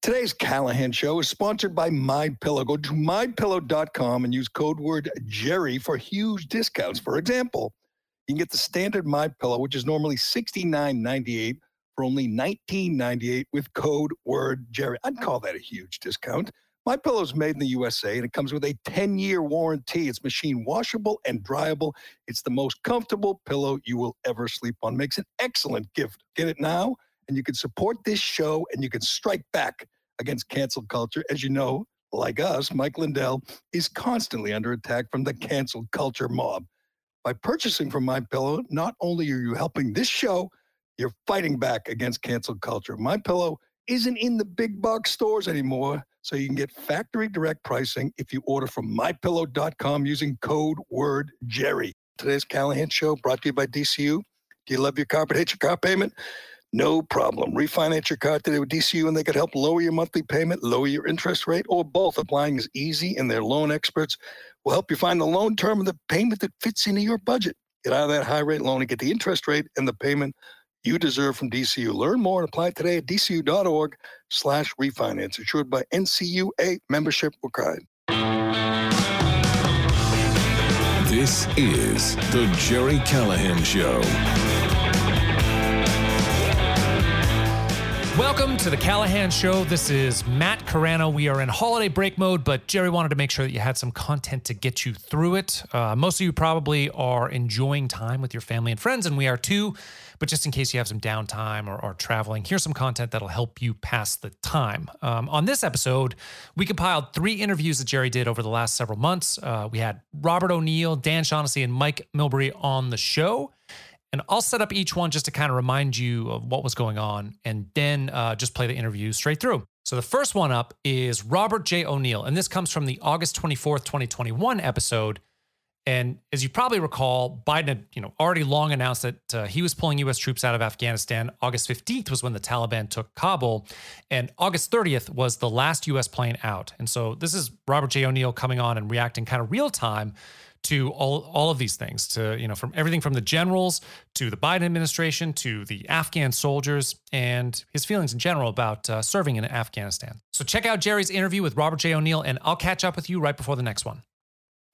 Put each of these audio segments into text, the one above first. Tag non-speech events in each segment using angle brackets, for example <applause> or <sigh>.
Today's Callahan Show is sponsored by My Pillow. Go to mypillow.com and use code word Gerry for huge discounts. For example, you can get the standard My Pillow, which is normally $69.98 for only $19.98 with code word Gerry. I'd oh. call that a huge discount. My Pillow is made in the USA and it comes with a 10-year warranty. It's machine washable and dryable. It's the most comfortable pillow you will ever sleep on. Makes an excellent gift. Get it now and you can support this show and you can strike back against cancel culture. As you know, like us, Mike Lindell is constantly under attack from the cancel culture mob. By purchasing from My Pillow, not only are you helping this show, you're fighting back against cancel culture. My Pillow isn't in the big box stores anymore, so you can get factory direct pricing if you order from mypillow.com using code word Gerry. Today's Callahan show brought to you by DCU. Do you love your car but hate your car payment? No problem. Refinance your car today with DCU and they could help lower your monthly payment, lower your interest rate, or both. Applying is easy and their loan experts will help you find the loan term and the payment that fits into your budget. Get out of that high rate loan and get the interest rate and the payment you deserve from DCU. Learn more and apply today at dcu.org slash refinance. Insured by NCUA membership required. This is the Gerry Callahan Show. Welcome to the Callahan Show. This is Matt Carano. We are in holiday break mode, but Gerry wanted to make sure that you had some content to get you through it. Uh, most of you probably are enjoying time with your family and friends, and we are too. But just in case you have some downtime or, or traveling, here's some content that'll help you pass the time. Um, on this episode, we compiled three interviews that Gerry did over the last several months. Uh, we had Robert O'Neill, Dan Shaughnessy, and Mike Milbury on the show. And I'll set up each one just to kind of remind you of what was going on and then uh, just play the interview straight through. So the first one up is Robert J. O'Neill. And this comes from the August 24th, 2021 episode. And as you probably recall, Biden had you know, already long announced that uh, he was pulling U.S. troops out of Afghanistan. August 15th was when the Taliban took Kabul. And August 30th was the last U.S. plane out. And so this is Robert J. O'Neill coming on and reacting kind of real time to all all of these things to you know from everything from the generals to the Biden administration to the Afghan soldiers and his feelings in general about uh, serving in Afghanistan. So check out Gerry's interview with Robert J. O'Neill, and I'll catch up with you right before the next one.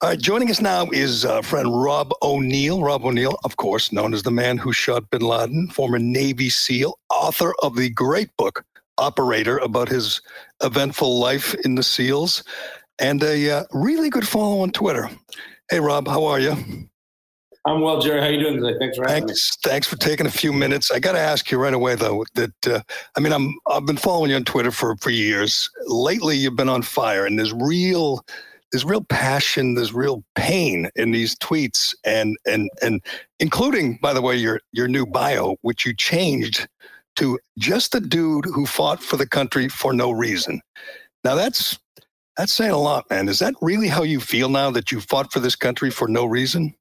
All right, joining us now is uh, friend Rob O'Neill. Rob O'Neill, of course, known as the man who shot bin Laden, former Navy SEAL, author of the great book Operator about his eventful life in the SEALs, and a uh, really good follow on Twitter. Hey, Rob, how are you? I'm well, Gerry. How you doing today? Thanks for having thanks, me. Thanks for taking a few minutes. I got to ask you right away, though, that uh, I mean, I'm I've been following you on Twitter for for years. Lately, you've been on fire, and there's real there's real passion, there's real pain in these tweets, and and and including, by the way, your your new bio, which you changed to just a dude who fought for the country for no reason. Now that's that's saying a lot, man. Is that really how you feel now that you fought for this country for no reason?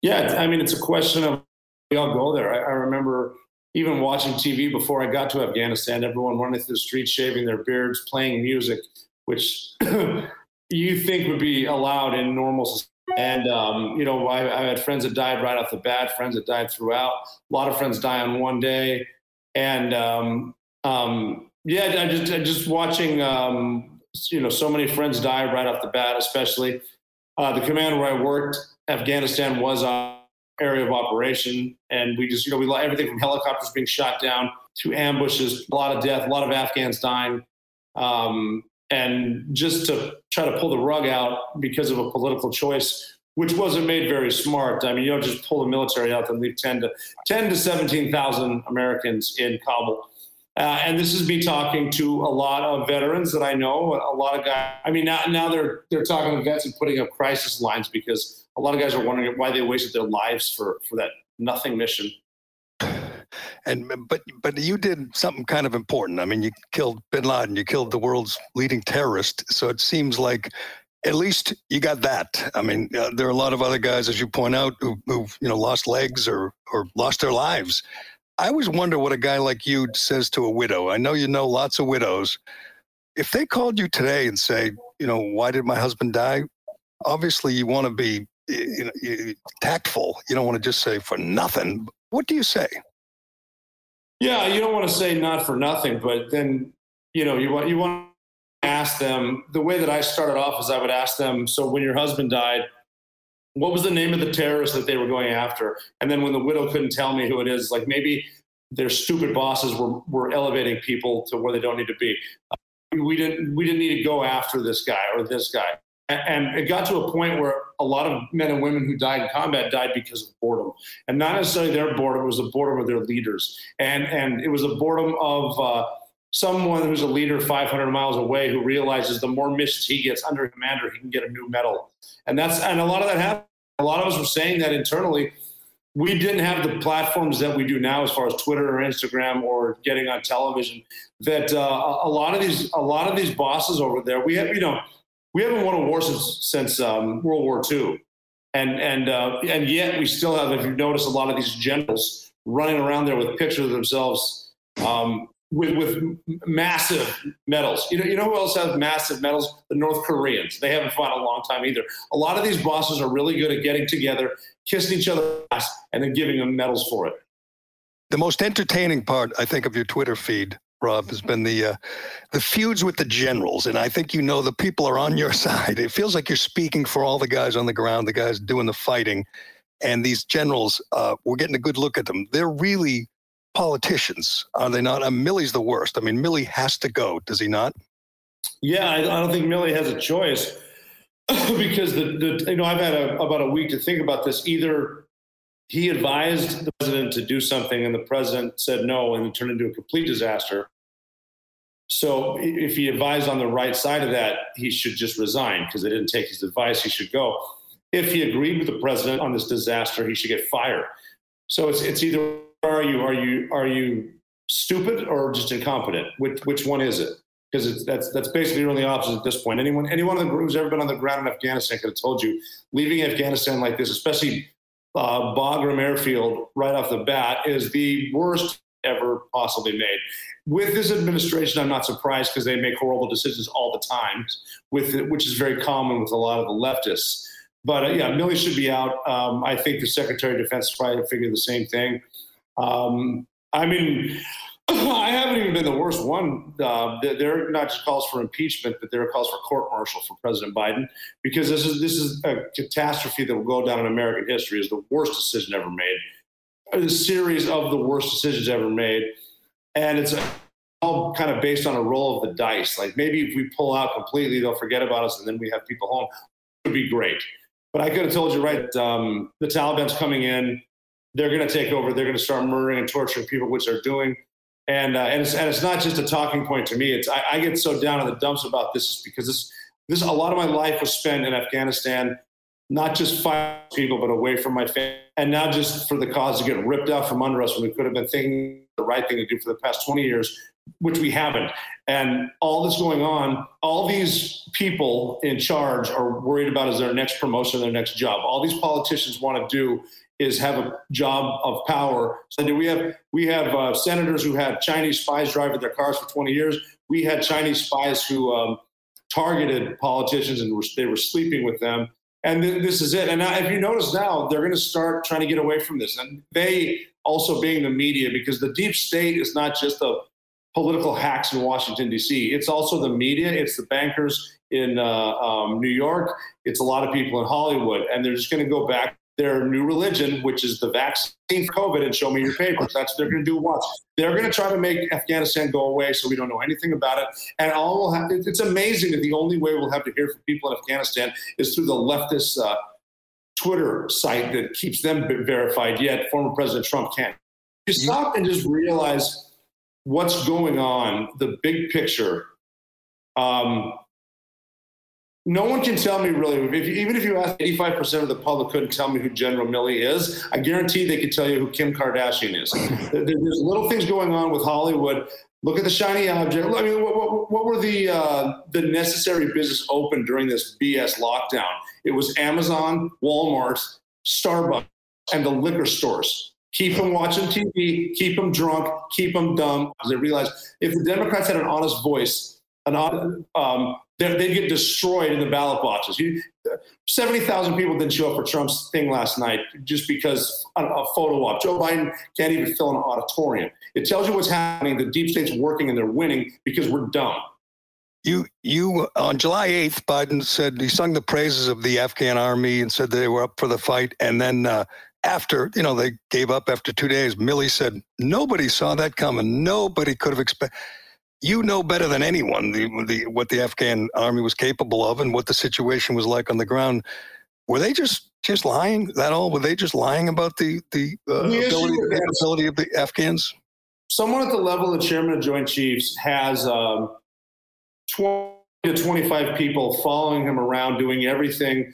Yeah, I mean, it's a question of we all go there. I, I remember even watching TV before I got to Afghanistan, everyone running through the streets, shaving their beards, playing music, which <clears throat> you think would be allowed in normal society. And, um, you know, I, I, had friends that died right off the bat, friends that died throughout. A lot of friends die on one day. And, um, um, yeah, I just, I just watching um, you know, so many friends died right off the bat, especially uh, the command where I worked, Afghanistan was our area of operation. And we just, you know, we lost everything from helicopters being shot down to ambushes, a lot of death, a lot of Afghans dying. Um, and just to try to pull the rug out because of a political choice, which wasn't made very smart. I mean, you don't just pull the military out and leave 10 to 10 to 17,000 Americans in Kabul. Uh, and this is me talking to a lot of veterans that I know. A lot of guys. I mean, now now they're they're talking to vets and putting up crisis lines because a lot of guys are wondering why they wasted their lives for for that nothing mission. and but but you did something kind of important. I mean, you killed Bin Laden, you killed the world's leading terrorist. So it seems like at least you got that. I mean, uh, there are a lot of other guys, as you point out, who, who've you know lost legs or or lost their lives. I always wonder what a guy like you says to a widow. I know you know lots of widows. If they called you today and say, you know, why did my husband die? Obviously, you want to be you know, tactful. You don't want to just say for nothing. What do you say? Yeah, you don't want to say not for nothing, but then you know you want you want to ask them. The way that I started off is I would ask them. So when your husband died, what was the name of the terrorist that they were going after? And then when the widow couldn't tell me who it is, like maybe their stupid bosses were were elevating people to where they don't need to be. We didn't we didn't need to go after this guy or this guy. And it got to a point where a lot of men and women who died in combat died because of boredom, and not necessarily their boredom. It was the boredom of their leaders, and and it was a boredom of uh, someone who's a leader 500 miles away who realizes the more missions he gets under commander, he can get a new medal, and that's and a lot of that happened. A lot of us were saying that internally. We didn't have the platforms that we do now, as far as Twitter or Instagram or getting on television. That uh, a lot of these, a lot of these bosses over there, we have, you know, we haven't won a war since since um, World War II, and and uh, and yet we still have. If you notice, a lot of these generals running around there with pictures of themselves um, with with massive medals. You know, you know who else has massive medals? The North Koreans. They haven't fought a long time either. A lot of these bosses are really good at getting together, kissing each other, and then giving them medals for it. The most entertaining part, I think, of your Twitter feed Rob, has been the uh, the feuds with the generals, and I think you know the people are on your <laughs> side. It feels like you're speaking for all the guys on the ground, the guys doing the fighting, and these generals. Uh, we're getting a good look at them. They're really politicians, are they not? Uh, Milley's the worst. I mean, Milley has to go, does he not? Yeah, I, I don't think Milley has a choice <coughs> because the, the you know I've had a, about a week to think about this. Either he advised the president to do something and the president said no and it turned into a complete disaster so if he advised on the right side of that he should just resign because they didn't take his advice he should go if he agreed with the president on this disaster he should get fired so it's, it's either are you are you are you stupid or just incompetent which which one is it because that's that's basically really opposite at this point. Anyone anyone who's ever been on the ground in Afghanistan could have told you leaving Afghanistan like this, especially uh, Bagram Airfield right off the bat is the worst ever possibly made. With this administration, I'm not surprised because they make horrible decisions all the time, with which is very common with a lot of the leftists. But uh, yeah, Milley should be out. Um, I think the Secretary of Defense probably figured the same thing. Um, I mean, <clears throat> I haven't even been the worst one. Uh, there are not just calls for impeachment, but there are calls for court martial for President Biden because this is this is a catastrophe that will go down in American history as the worst decision ever made, a series of the worst decisions ever made, and it's all kind of based on a roll of the dice. Like maybe if we pull out completely, they'll forget about us, and then we have people home. It would be great. But I could have told you right. Um, the Taliban's coming in. They're going to take over. They're going to start murdering and torturing people, which they're doing and uh, and, it's, and it's not just a talking point to me. It's I, I, get so down in the dumps about this because this this a lot of my life was spent in Afghanistan, not just fighting people, but away from my family, and now just for the cause to get ripped out from under us when we could have been thinking the right thing to do for the past 20 years, which we haven't. And all this going on, all these people in charge are worried about is their next promotion, their next job. All these politicians want to do is have a job of power. So we have we have uh, senators who had Chinese spies driving their cars for 20 years. We had Chinese spies who um, targeted politicians and were, they were sleeping with them. And th- this is it. And now, if you notice now, they're going to start trying to get away from this. And they also being the media, because the deep state is not just the political hacks in Washington, D.C., it's also the media, it's the bankers in uh, um, New York, it's a lot of people in Hollywood. And they're just going to go back their new religion, which is the vaccine for COVID, and show me your papers. That's what they're going to do once. They're going to try to make Afghanistan go away so we don't know anything about it. And all we'll have, it's amazing that the only way we'll have to hear from people in Afghanistan is through the leftist uh, Twitter site that keeps them verified, yet former President Trump can't. You stop and just realize what's going on, the big picture. Um, no one can tell me really. If you, even if you ask 85% of the public couldn't tell me who General Milley is, I guarantee they could tell you who Kim Kardashian is. <laughs> There's little things going on with Hollywood. Look at the shiny object. I mean, what, what, what were the uh, the necessary business open during this BS lockdown? It was Amazon, Walmart, Starbucks, and the liquor stores. Keep them watching TV, keep them drunk, keep them dumb. Because they realize if the Democrats had an honest voice, an um, they'd get destroyed in the ballot boxes. 70,000 people didn't show up for Trump's thing last night just because a, a photo op. Joe Biden can't even fill an auditorium. It tells you what's happening. The deep state's working and they're winning because we're dumb. You, you on July 8th, Biden said he sung the praises of the Afghan army and said they were up for the fight. And then uh, after, you know, they gave up after two days, Milley said, nobody saw that coming. Nobody could have expected you know better than anyone the, the, what the Afghan army was capable of and what the situation was like on the ground. Were they just just lying? That all? Were they just lying about the the, uh, the ability, of the Afghans? Someone at the level of chairman of Joint Chiefs has um, twenty to twenty-five people following him around, doing everything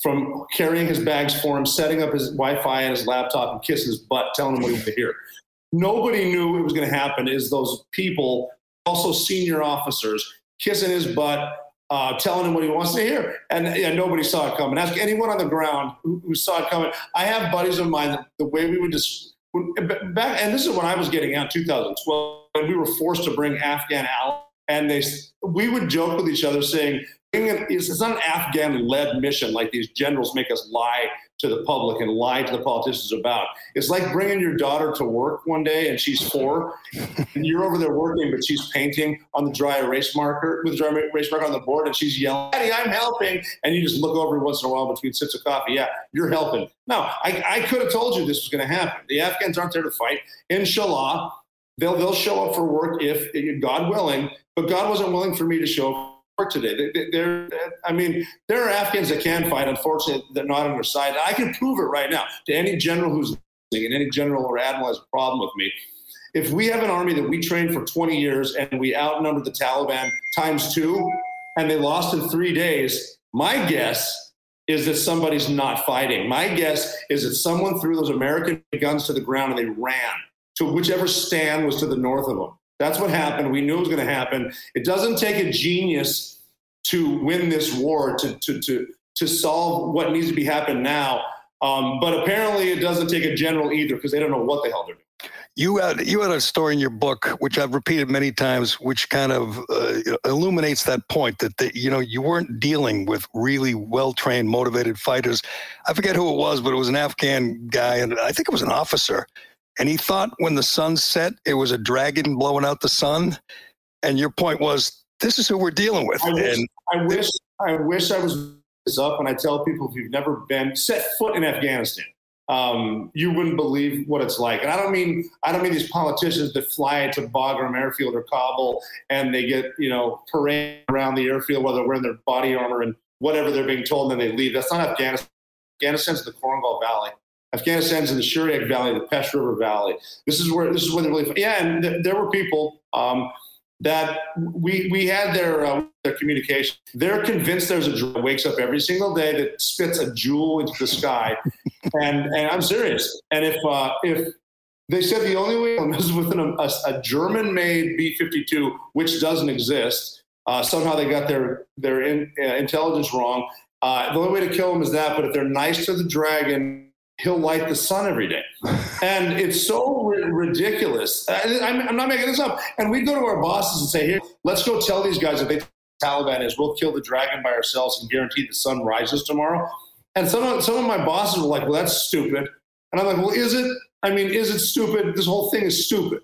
from carrying his bags for him, setting up his Wi-Fi and his laptop, and kissing his butt, telling him what he wanted to hear nobody knew it was going to happen is those people, also senior officers, kissing his butt, uh, telling him what he wants to hear. And yeah, nobody saw it coming. Ask anyone on the ground who, who saw it coming. I have buddies of mine that the way we would just back, and this is when I was getting out 2012, and we were forced to bring Afghan out, and they we would joke with each other saying, it's not an Afghan led mission like these generals make us lie to the public and lie to the politicians about. It's like bringing your daughter to work one day and she's four, <laughs> and you're over there working, but she's painting on the dry erase marker with dry erase marker on the board, and she's yelling, "Daddy, I'm helping!" And you just look over once in a while between sips of coffee. Yeah, you're helping. No, I, I could have told you this was going to happen. The Afghans aren't there to fight. Inshallah, they'll they'll show up for work if God willing. But God wasn't willing for me to show up today. They, are I mean, there are Afghans that can fight. Unfortunately, they're not on their side. I can prove it right now to any general who's listening, and any general or admiral has a problem with me. If we have an army that we trained for 20 years and we outnumbered the Taliban times two, and they lost in three days, my guess is that somebody's not fighting. My guess is that someone threw those American guns to the ground and they ran to whichever stand was to the north of them. That's what happened. We knew it was going to happen. It doesn't take a genius to win this war, to, to, to, to solve what needs to be happened now. Um, but apparently, it doesn't take a general either because they don't know what the hell they're doing. You had you had a story in your book, which I've repeated many times, which kind of uh, illuminates that point that the, you know you weren't dealing with really well trained, motivated fighters. I forget who it was, but it was an Afghan guy, and I think it was an officer and he thought when the sun set, it was a dragon blowing out the sun. And your point was, this is who we're dealing with. I wish, and I wish, I wish I was up. And I tell people, if you've never been set foot in Afghanistan, um, you wouldn't believe what it's like. And I don't mean I don't mean these politicians that fly to Bagram Airfield or Kabul and they get you know parade around the airfield while they're wearing their body armor and whatever they're being told, and then they leave. That's not Afghanistan. Afghanistan's the Korengal Valley. Afghanistan's in the Shuryek Valley, the Pech River Valley. This is where this is where they really yeah. And th- there were people um, that we we had their uh, their communication. They're convinced there's a drone wakes up every single day that spits a jewel into the sky, <laughs> and and I'm serious. And if uh, if they said the only way is with an, a, a German-made B-52, which doesn't exist. Uh, somehow they got their their in, uh, intelligence wrong. Uh, the only way to kill them is that. But if they're nice to the dragon he'll light the sun every day. And it's so ridiculous. I, am not making this up. And we go to our bosses and say, here, let's go tell these guys that they Taliban is we'll kill the dragon by ourselves and guarantee the sun rises tomorrow. And some of, some of my bosses were like, well, that's stupid. And I'm like, well, is it? I mean, is it stupid? This whole thing is stupid.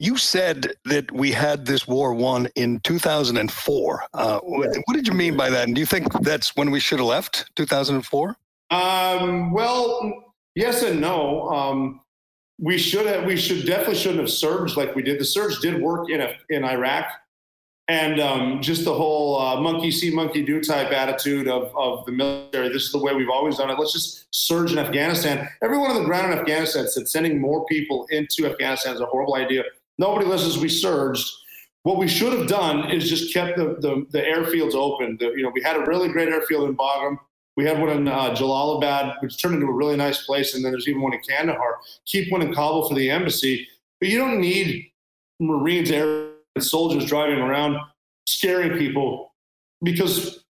You said that we had this war won in 2004. Uh, what did you mean by that? And do you think that's when we should have left 2004? Um, well, yes and no. Um, we should have. We should definitely shouldn't have surged like we did. The surge did work in a, in Iraq, and um, just the whole uh, monkey see, monkey do type attitude of of the military. This is the way we've always done it. Let's just surge in Afghanistan. Everyone on the ground in Afghanistan said sending more people into Afghanistan is a horrible idea. Nobody listens. We surged. what we should have done is just kept the, the, the airfields open. The, you know, we had a really great airfield in Bagram. We had one in uh, Jalalabad, which turned into a really nice place. And then there's even one in Kandahar. Keep one in Kabul for the embassy. But you don't need Marines, air and soldiers driving around scaring people because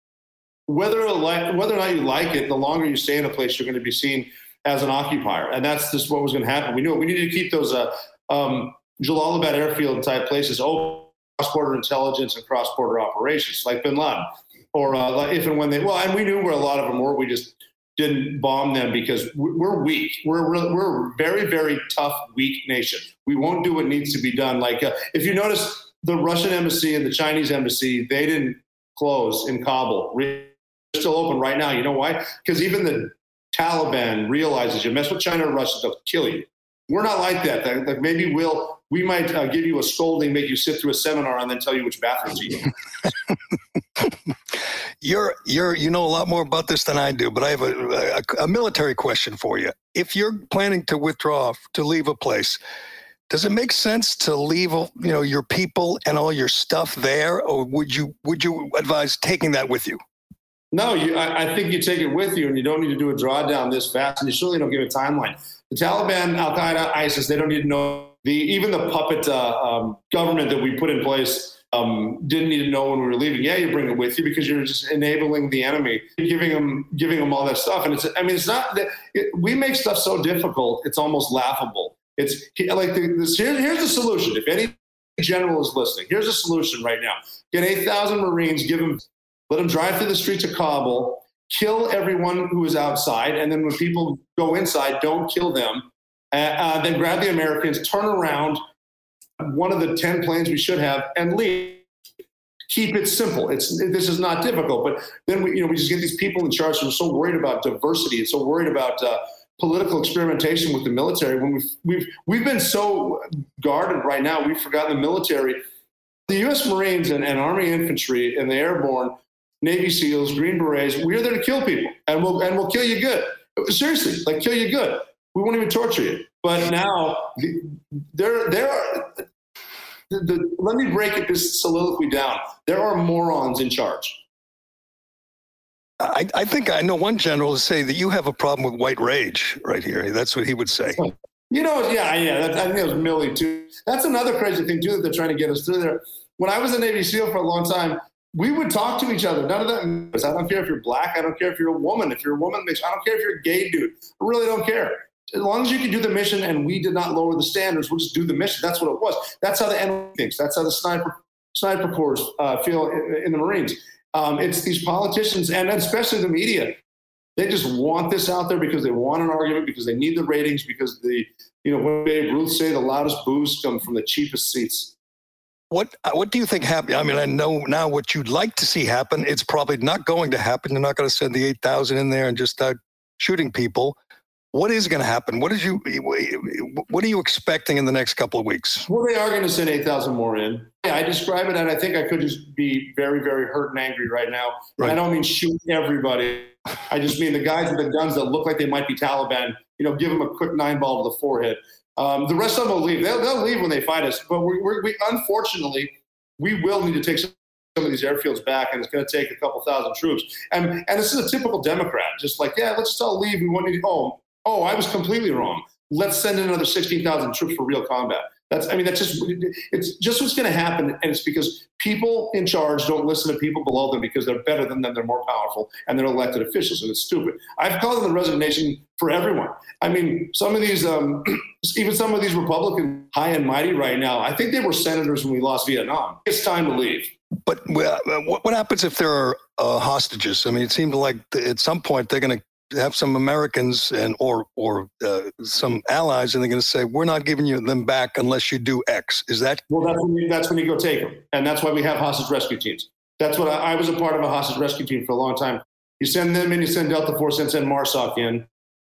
whether whether or not you like it, the longer you stay in a place, you're going to be seen as an occupier, and that's just what was going to happen. We knew it. We needed to keep those uh, um, Jalalabad airfield type places open, cross-border intelligence and cross-border operations, like Bin Laden, or uh, if and when they. Well, and we knew where a lot of them were. We just didn't bomb them because we're weak. We're we're very very tough, weak nation. We won't do what needs to be done. Like uh, if you notice, the Russian embassy and the Chinese embassy they didn't close in Kabul. They're still open right now. You know why? Because even the Taliban realizes you mess with China or Russia, they'll kill you. We're not like that. Like maybe we'll we might uh, give you a scolding, make you sit through a seminar, and then tell you which bathroom to use. <laughs> you're you're you know a lot more about this than I do, but I have a, a, a military question for you. If you're planning to withdraw to leave a place, does it make sense to leave you know your people and all your stuff there, or would you would you advise taking that with you? No, you, I, I, think you take it with you, and you don't need to do a drawdown this fast, and you certainly don't give a timeline. The Taliban, Al Qaeda, ISIS, they don't need to know the even the puppet uh, um, government that we put in place. Um, didn't need to know when we were leaving. Yeah, you bring it with you because you're just enabling the enemy, giving them, giving them all that stuff. And it's, I mean, it's not that it, we make stuff so difficult; it's almost laughable. It's like the, this, here, here's the solution. If any general is listening, here's a solution right now: get eight thousand Marines, give them let them drive through the streets of Kabul, kill everyone who is outside, and then when people go inside, don't kill them. Uh, uh, then grab the Americans, turn around, one of the 10 planes we should have, and leave. Keep it simple. It's this is not difficult, but then we, you know, we just get these people in charge who are so worried about diversity and so worried about uh, political experimentation with the military. When we've we've we've been so guarded right now, we've forgotten the military. The U.S. Marines and, and Army infantry and the airborne Navy SEALs, Green Berets. We're there to kill people, and we'll and we'll kill you good. Seriously, like kill you good. We won't even torture you. But now there there are. The, the, let me break it, this soliloquy down. There are morons in charge. I, I, think I know one general to say that you have a problem with white rage right here. That's what he would say. Oh, you know, yeah, yeah. That, I think it was Milley too. That's another crazy thing too that they're trying to get us through there. When I was a Navy SEAL for a long time, we would talk to each other. None of that matters. I don't care if you're black. I don't care if you're a woman. If you're a woman, I don't care if you're a gay dude. I really don't care. As long as you can do the mission and we did not lower the standards, we'll just do the mission. That's what it was. That's how the enemy thinks. That's how the sniper sniper corps uh, feel in, in, the Marines. Um, it's these politicians and especially the media. They just want this out there because they want an argument, because they need the ratings, because the you know what Babe Ruth say, the loudest boos come from the cheapest seats. What uh, what do you think happened? I mean, I know now what you'd like to see happen. It's probably not going to happen. You're not going to send the eight thousand in there and just start shooting people. What is going to happen? What is you? What are you expecting in the next couple of weeks? Well, they are going to send eight thousand more in. Yeah, I describe it, and I think I could just be very, very hurt and angry right now. Right. I don't mean shoot everybody. I just mean the guys with the guns that look like they might be Taliban. You know, give them a quick nine ball to the forehead. Um, the rest of them will leave. They'll, they'll leave when they fight us. But we, we, unfortunately, we will need to take some of these airfields back, and it's going to take a couple thousand troops. And and this is a typical Democrat, just like yeah, let's just all leave. We want you to. Oh, oh, I was completely wrong. Let's send in another sixteen thousand troops for real combat. That's, I mean, that's just, it's just what's going to happen. And it's because people in charge don't listen to people below them because they're better than them, they're more powerful, and they're elected officials. And it's stupid. I've called it the resignation for everyone. I mean, some of these, um, <clears throat> even some of these Republican high and mighty right now, I think they were senators when we lost Vietnam. It's time to leave. But uh, what happens if there are uh, hostages? I mean, it seems like at some point they're going to have some Americans and or or uh, some allies, and they're going to say, "We're not giving you them back unless you do X." Is that? Well, that's when you, that's when you go take them, and that's why we have hostage rescue teams. That's what I, I, was a part of a hostage rescue team for a long time. You send them in, you send Delta Force, and send MARSOC in,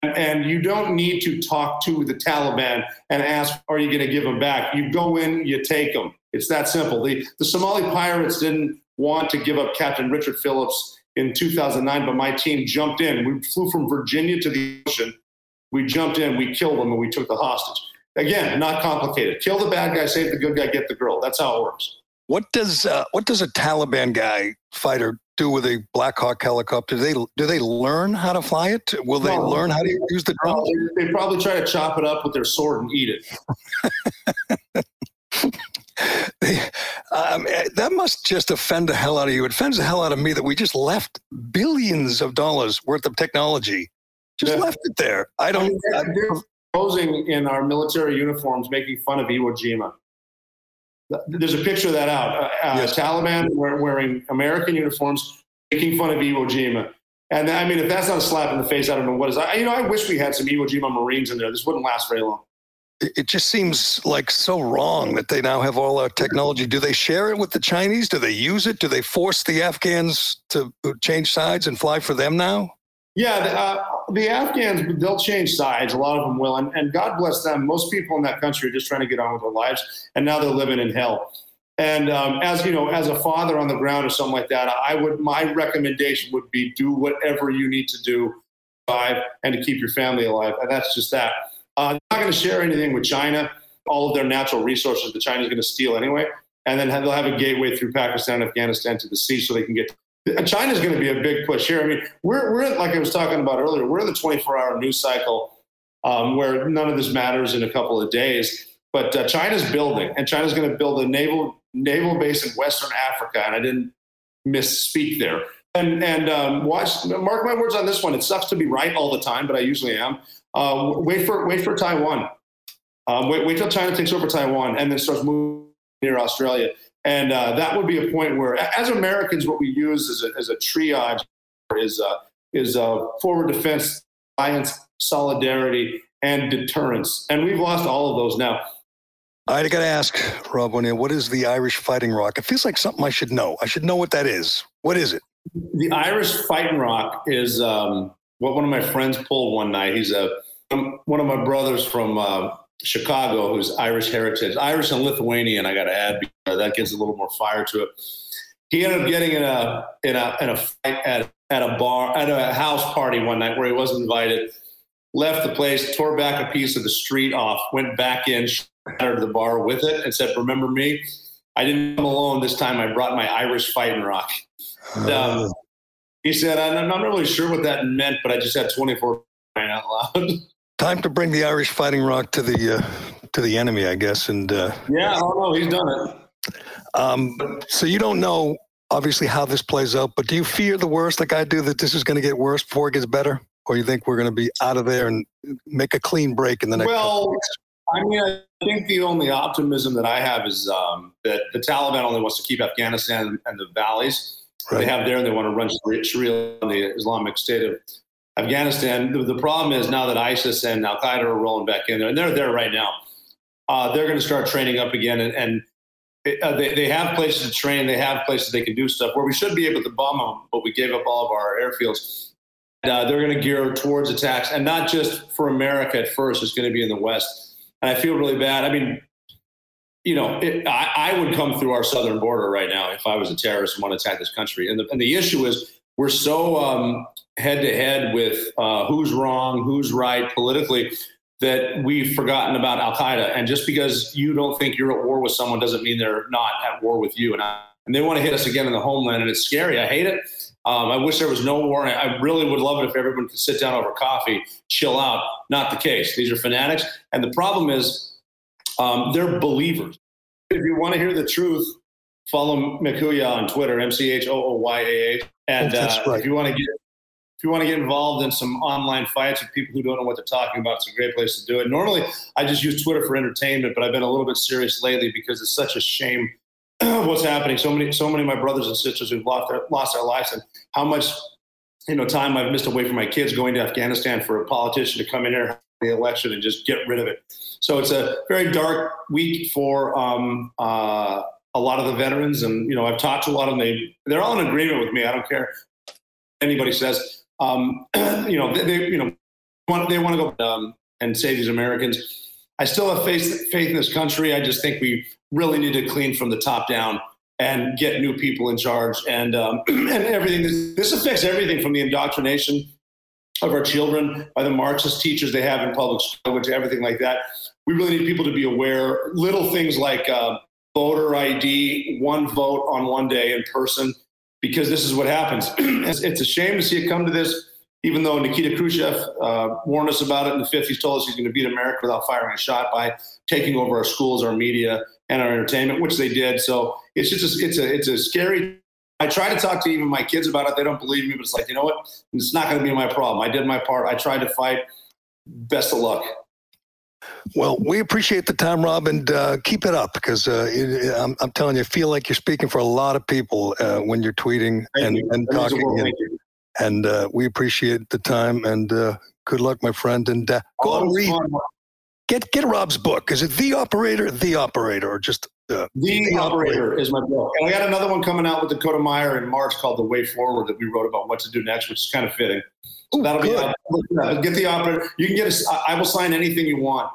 and you don't need to talk to the Taliban and ask, "Are you going to give them back?" You go in, you take them. It's that simple. The the Somali pirates didn't want to give up Captain Richard Phillips in 2009, but my team jumped in. We flew from Virginia to the ocean. We jumped in, we killed them, and we took the hostage. Again, not complicated. Kill the bad guy, save the good guy, get the girl. That's how it works. What does uh, what does a Taliban guy fighter do with a Black Hawk helicopter? Do they do they learn how to fly it? Will they No. learn how to use the drone? They probably try to chop it up with their sword and eat it. <laughs> <sighs> um, eh, that must just offend the hell out of you. It offends the hell out of me that we just left billions of dollars worth of technology, just Yeah. left it there. I don't. I, They're posing in our military uniforms, making fun of Iwo Jima. There's a picture of that out. Uh, uh, Yes. Taliban wearing American uniforms, making fun of Iwo Jima. And I mean, if that's not a slap in the face, I don't know what is. I, you know, I wish we had some Iwo Jima Marines in there. This wouldn't last very long. It just seems like so wrong that they now have all our technology. Do they share it with the Chinese? Do they use it? Do they force the Afghans to change sides and fly for them now? Yeah, the, uh, the Afghans, they'll change sides. A lot of them will. And, and God bless them. Most people in that country are just trying to get on with their lives. And now they're living in hell. And um, as you know, as a father on the ground or something like that, I would my recommendation would be do whatever you need to do, to and to keep your family alive. And that's just that. Uh, they're not going to share anything with China. All of their natural resources, the China's going to steal anyway. And then have, they'll have a gateway through Pakistan, and Afghanistan to the sea, so they can get China's going to be a big push here. I mean, we're, we're like I was talking about earlier, we're in the 24 hour news cycle um, where none of this matters in a couple of days. But uh, China's building, and China's going to build a naval naval base in Western Africa. And I didn't misspeak there. And and um, watch, mark my words on this one. It sucks to be right all the time, but I usually am. Uh, wait for wait for Taiwan. Um, wait wait till China takes over Taiwan and then starts moving near Australia. And uh, that would be a point where, as Americans, what we use as a, as a triage is uh, is uh, forward defense, alliance, solidarity, and deterrence. And we've lost all of those now. I got to ask, Rob O'Neill, what is the Irish Fighting Rock? It feels like something I should know. I should know what that is. What is it? The Irish Fighting Rock is um, what one of my friends pulled one night. He's a um, one of my brothers from uh, Chicago who's Irish heritage, Irish and Lithuanian. I got to add because that gives a little more fire to it. He ended up getting in a in a in a fight at at a bar at a house party one night where he wasn't invited. Left the place, tore back a piece of the street off, went back in, shattered the bar with it, and said, "Remember me? I didn't come alone this time. I brought my Irish Fighting Rock." And, um, he said, "I'm not really sure what that meant, but I just had 24 crying out loud." <laughs> Time to bring the Irish Fighting Rock to the uh, to the enemy, I guess. And uh, don't know. he's done it. um, so you don't know obviously how this plays out, but do you fear the worst, like I do, that this is going to get worse before it gets better, or you think we're going to be out of there and make a clean break in the next? Well? I mean, I think the only optimism that I have is um, that the Taliban only wants to keep Afghanistan and the valleys Right. they have there, and they want to run Sharia- on the Islamic State of Afghanistan. The, the problem is now that ISIS and Al Qaeda are rolling back in there, and they're there right now. Uh, they're going to start training up again, and, and it, uh, they, they have places to train. They have places they can do stuff where we should be able to bomb them, but we gave up all of our airfields. Uh, they're going to gear towards attacks, and not just for America at first. It's going to be in the West, and I feel really bad. I mean, you know, it, I, I would come through our southern border right now if I was a terrorist and want to attack this country. And the, and the issue is we're so head to head with uh, who's wrong, who's right politically that we've forgotten about Al Qaeda. And just because you don't think you're at war with someone doesn't mean they're not at war with you. And, I, and they want to hit us again in the homeland, and it's scary. I hate it. Um, I wish there was no war. I really would love it if everyone could sit down over coffee, chill out. Not the case. These are fanatics. And the problem is um, they're believers. If you want to hear the truth, follow mchooyah on Twitter, M C H O O Y A H. And Oh, that's uh, right. if you want to get if you want to get involved in some online fights with people who don't know what they're talking about, it's a great place to do it. Normally, I just use Twitter for entertainment, but I've been a little bit serious lately because it's such a shame <clears throat> what's happening. So many, so many of my brothers and sisters who've lost their, lost their lives, and how much you know time I've missed away from my kids going to Afghanistan for a politician to come in here, the election, and just get rid of it. So it's a very dark week for um, uh, a lot of the veterans, and you know I've talked to a lot of them. They they're all in agreement with me. I don't care anybody says. Um, <clears throat> you know they, they you know want, they want to go um, and save these Americans. I still have faith faith in this country. I just think we really need to clean from the top down and get new people in charge and um, <clears throat> and everything. This, this affects everything from the indoctrination of our children by the Marxist teachers they have in public school, to everything like that. We really need people to be aware. Little things like uh, voter ID, one vote on one day in person, because this is what happens. <clears throat> it's, a shame to see it come to this, even though Nikita Khrushchev uh, warned us about it in the 50s, told us he's going to beat America without firing a shot by taking over our schools, our media, and our entertainment, which they did. So it's just a, it's a it's a scary. I try to talk to even my kids about it. They don't believe me, but it's like you know what? It's not going to be my problem. I did my part. I tried to fight. Best of luck. Well, we appreciate the time, Rob, and uh, keep it up because uh, I'm, I'm, telling you, I feel like you're speaking for a lot of people uh, when you're tweeting Thank and, you. and talking. And, and uh, we appreciate the time and uh, good luck, my friend. And uh, go and read. Get get Rob's book. Is it The Operator, The Operator, or just the, the, Operator, Operator is my book. And I got another one coming out with Dakota Meyer in March called The Way Forward that we wrote about what to do next, which is kind of fitting. Ooh, That'll good. be out. Get the operator. You can get a, I will sign anything you want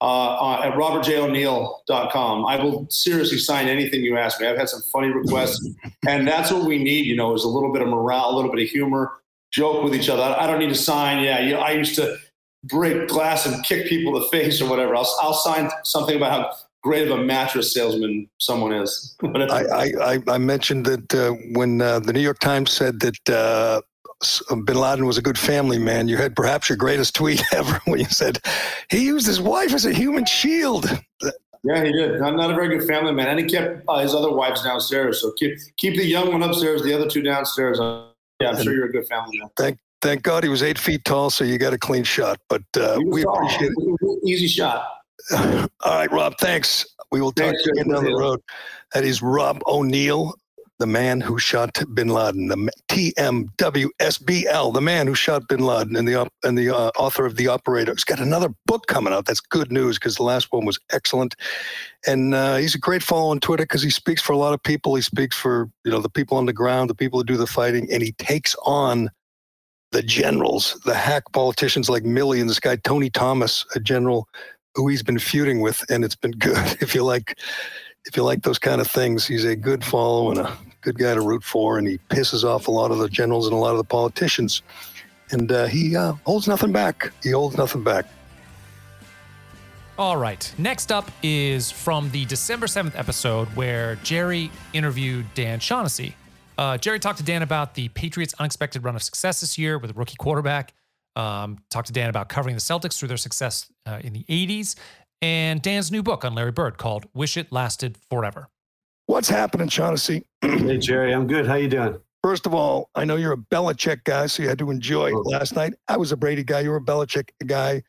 uh, uh, at robertjoneill.com. I will seriously sign anything you ask me. I've had some funny requests, and that's what we need. You know, is a little bit of morale, a little bit of humor, joke with each other. I don't need to sign. Yeah, you know, I used to break glass and kick people in the <laughs> face or whatever. I'll, I'll sign something about how great of a mattress salesman someone is. I, I, I, mentioned that uh, when uh, the New York Times said that uh, bin Laden was a good family man. You had perhaps your greatest tweet <laughs> ever when you said he used his wife as a human shield. Yeah, he did. Not, not a very good family man, and he kept uh, his other wives downstairs. So keep keep the young one upstairs, the other two downstairs. Uh, yeah, I'm sure you're a good family man. Thank thank God he was eight feet tall, so you got a clean shot. But uh, we tall. appreciate it. Easy shot. All right, Rob. Thanks. We will talk again down the road. That is Rob O'Neill the man who shot bin Laden, the TMWSBL, the man who shot bin Laden, and the and the uh, author of The Operator. He's got another book coming out. That's good news because the last one was excellent, and uh, he's a great follow on Twitter because he speaks for a lot of people. He speaks for you know the people on the ground, the people who do the fighting, and he takes on the generals, the hack politicians like Milley and this guy Tony Thomas, a general who he's been feuding with, and it's been good. <laughs> If you like if you like those kind of things, he's a good follow and a good guy to root for, and he pisses off a lot of the generals and a lot of the politicians. And uh, he uh, holds nothing back. He holds nothing back. All right. Next up is from the December 7th episode where Gerry interviewed Dan Shaughnessy. Uh, Gerry talked to Dan about the Patriots' unexpected run of success this year with a rookie quarterback. Um, talked to Dan about covering the Celtics through their success uh, in the 80s and Dan's new book on Larry Bird called Wish It Lasted Forever. What's happening, Shaughnessy? <clears throat> hey, Gerry, I'm good. How you doing? First of all, I know you're a Belichick guy, so you had to enjoy oh. last night. I was a Brady guy. You were a Belichick guy.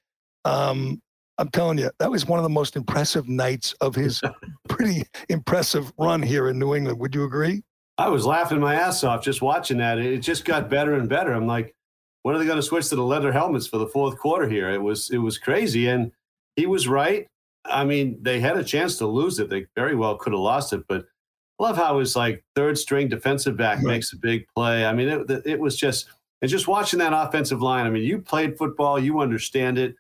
Um, I'm telling you, that was one of the most impressive nights of his <laughs> pretty impressive run here in New England. Would you agree? I was laughing my ass off just watching that. It just got better and better. I'm like, when are they going to switch to the leather helmets for the fourth quarter here? It was it was crazy, and he was right. I mean, they had a chance to lose it. They very well could have lost it, but I love how his like third string defensive back right. makes a big play. I mean, it, it was just and just watching that offensive line. I mean, you played football, you understand it.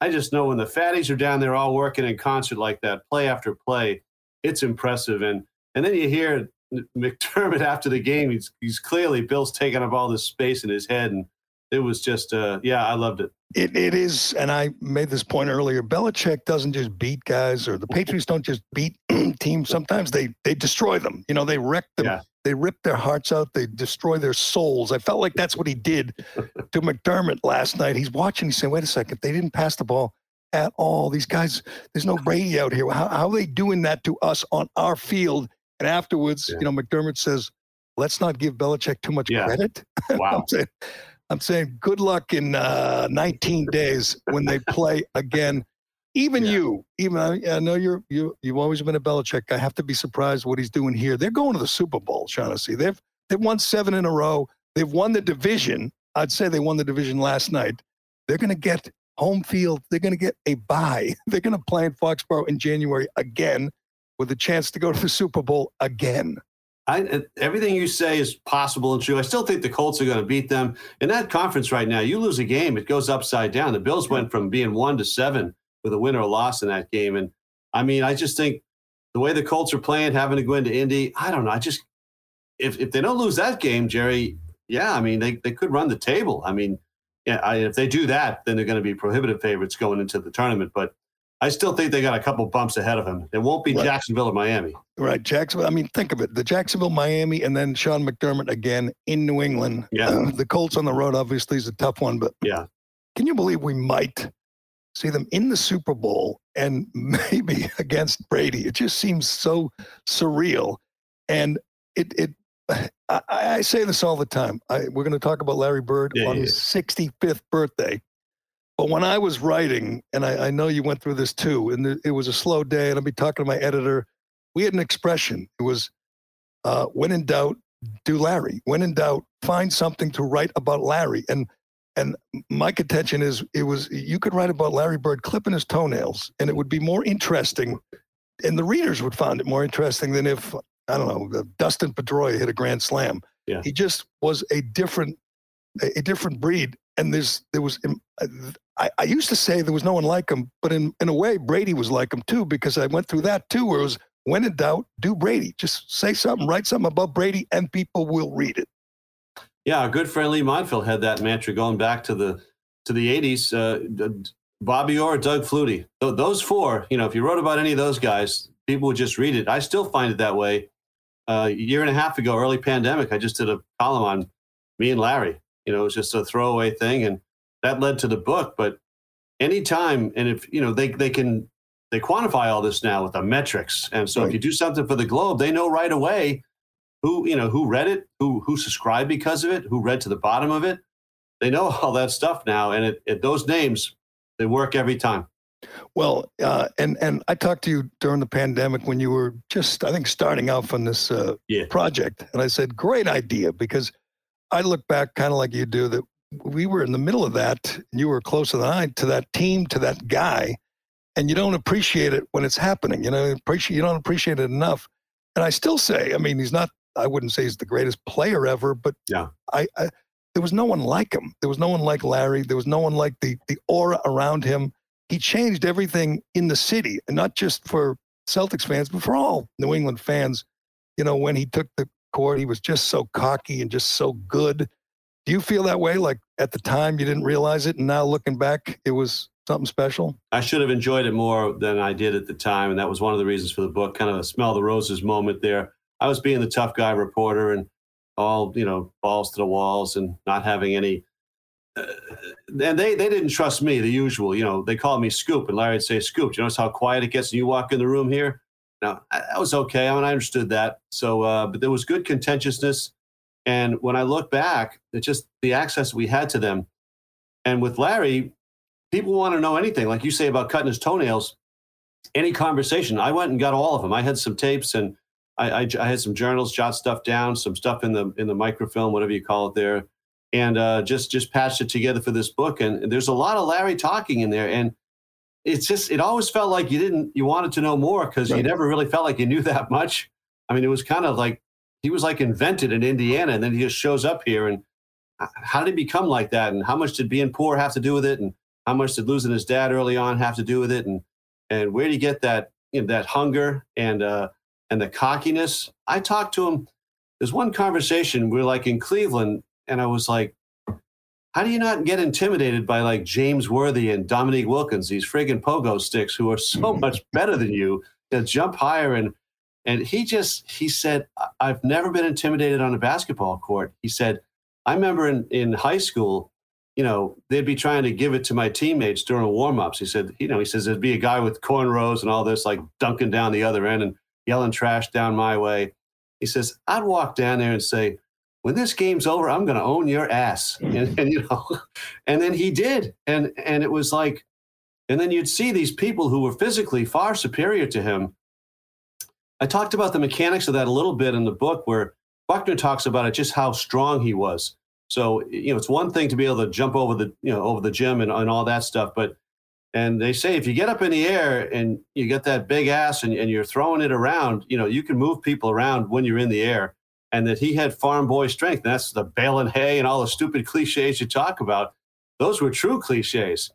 I just know when the fatties are down there all working in concert like that, play after play, it's impressive. And and then you hear <laughs> McDermott after the game. He's he's clearly Bill's taking up all this space in his head, and it was just uh, yeah, I loved it. It it is, and I made this point earlier. Belichick doesn't just beat guys, or the Patriots don't just beat <clears throat> teams. Sometimes they they destroy them. You know, they wreck them. Yeah. They rip their hearts out. They destroy their souls. I felt like that's what he did <laughs> to McDermott last night. He's watching. He's saying, "Wait a second, they didn't pass the ball at all. These guys, there's no Brady out here. How, how are they doing that to us on our field?" And afterwards, yeah. you know, McDermott says, "Let's not give Belichick too much yeah. credit." <laughs> Wow. I'm saying good luck in uh, 19 days when they play again. Even yeah. you, even I know you're you you've always been a Belichick. I have to be surprised what he's doing here. They're going to the Super Bowl, Shaughnessy. They've they've won seven in a row. They've won the division. I'd say they won the division last night. They're going to get home field. They're going to get a bye. <laughs> They're going to play in Foxborough in January again, with a chance to go to the Super Bowl again. I, uh, everything you say is possible and true. I still think the Colts are going to beat them in that conference right now. You lose a game, it goes upside down. The Bills went from being one to seven with a win or a loss in that game, and I mean, I just think the way the Colts are playing, having to go into Indy, I don't know. I just if if they don't lose that game, Gerry, yeah, I mean, they they could run the table. I mean, yeah, I, if they do that, then they're going to be prohibitive favorites going into the tournament. But I still think they got a couple bumps ahead of him. It won't be Right. Jacksonville or Miami. Right, Jacksonville. I mean, think of it: the Jacksonville, Miami, and then Sean McDermott again in New England. Yeah. <clears throat> the Colts on the road obviously is a tough one, but Yeah. can you believe we might see them in the Super Bowl and <laughs> maybe against Brady? It just seems so surreal, and it it. <sighs> I, I say this all the time. I, we're going to talk about Larry Bird Yeah, on yeah, his 65th birthday. But when I was writing, and I, I know you went through this too, and it- it was a slow day, and I'll be talking to my editor. We had an expression. It was, uh, "When in doubt, do Larry. When in doubt, find something to write about Larry." And and my contention is, it was you could write about Larry Bird clipping his toenails, and it would be more interesting, and the readers would find it more interesting than if I don't know Dustin Pedroia hit a grand slam. Yeah. He just was a different a different breed. And there's there was um, I, I used to say there was no one like him, but in, in a way, Brady was like him too, because I went through that too, where it was when in doubt, do Brady. Just say something, write something about Brady, and people will read it. Yeah, our good friend Leigh Montville had that mantra going back to the to the '80s. Uh, Bobby Orr, Doug Flutie, Th- those four. You know, if you wrote about any of those guys, people would just read it. I still find it that way. Uh, a year and a half ago, early pandemic, I just did a column on me and Larry. You know, it was just a throwaway thing, and that led to the book. But anytime, and if you know, they they can they quantify all this now with the metrics, and so Right. if you do something for the Globe, they know right away who you know who read it, who who subscribed because of it, who read to the bottom of it. They know <laughs> all that stuff now, and it, it, those names they work every time. Well, uh, and and I talked to you during the pandemic when you were just, I think, starting out on this uh, Yeah. project, and I said, "Great idea," because I look back kind of like you do that we were in the middle of that, and you were closer than I to that team, to that guy, and you don't appreciate it when it's happening. You know, appreciate you don't appreciate it enough. And I still say, I mean, he's not. I wouldn't say he's the greatest player ever, but Yeah. I, I there was no one like him. There was no one like Larry. There was no one like the the aura around him. He changed everything in the city, and not just for Celtics fans, but for all New England fans. You know, when he took the court, he was just so cocky and just so good. Do you feel that way? Like at the time you didn't realize it, and now looking back, it was something special. I should have enjoyed it more than I did at the time, and that was one of the reasons for the book. Kind of a smell the roses moment there. I was being the tough guy reporter and all you know balls to the walls and not having any. Uh, and they they didn't trust me, the usual. You know, they called me Scoop, and Larry would say, "Scoop, you notice how quiet it gets when you walk in the room here?" Now that was okay. I mean, I understood that. So, uh, but there was good contentiousness, and when I look back, it's just the access we had to them. And with Larry, people want to know anything, like you say about cutting his toenails. Any conversation, I went and got all of them. I had some tapes and I, I, I had some journals, jot stuff down, some stuff in the in the microfilm, whatever you call it there, and uh, just just patched it together for this book. And there's a lot of Larry talking in there, and it's just it always felt like you didn't you wanted to know more because you never really felt like you knew <laughs> that much. I mean, it was kind of like he was like invented in Indiana, and then he just shows up here. And how did he become like that? And how much did being poor have to do with it? And how much did losing his dad early on have to do with it? And and where did he get that you know, that hunger and uh, and the cockiness? I talked to him. There's one conversation we are like in Cleveland, and I was like, "How do you not get intimidated by like James Worthy and Dominique Wilkins, these friggin' pogo sticks who are so mm. much better than you? They jump higher." And and he just he said, "I- "I've never been intimidated on a basketball court." He said, "I remember in in high school." you know, they'd be trying to give it to my teammates during warm-ups. He said, you know, he says there'd be a guy with cornrows and all this, like dunking down the other end and yelling trash down my way. He says, I'd walk down there and say, when this game's over, I'm going to own your ass. And, mm-hmm. and, you know, <laughs> and then he did. And, and it was like, and then you'd see these people who were physically far superior to him. I talked about the mechanics of that a little bit in the book where Buckner talks about it, just how strong he was. So you know, it's one thing to be able to jump over the you know over the gym and, and all that stuff, but and they say if you get up in the air and you get that big ass and, and you're throwing it around, you know, you can move people around when you're in the air. And that he had farm boy strength. And that's the baling hay and all the stupid cliches you talk about. Those were true cliches.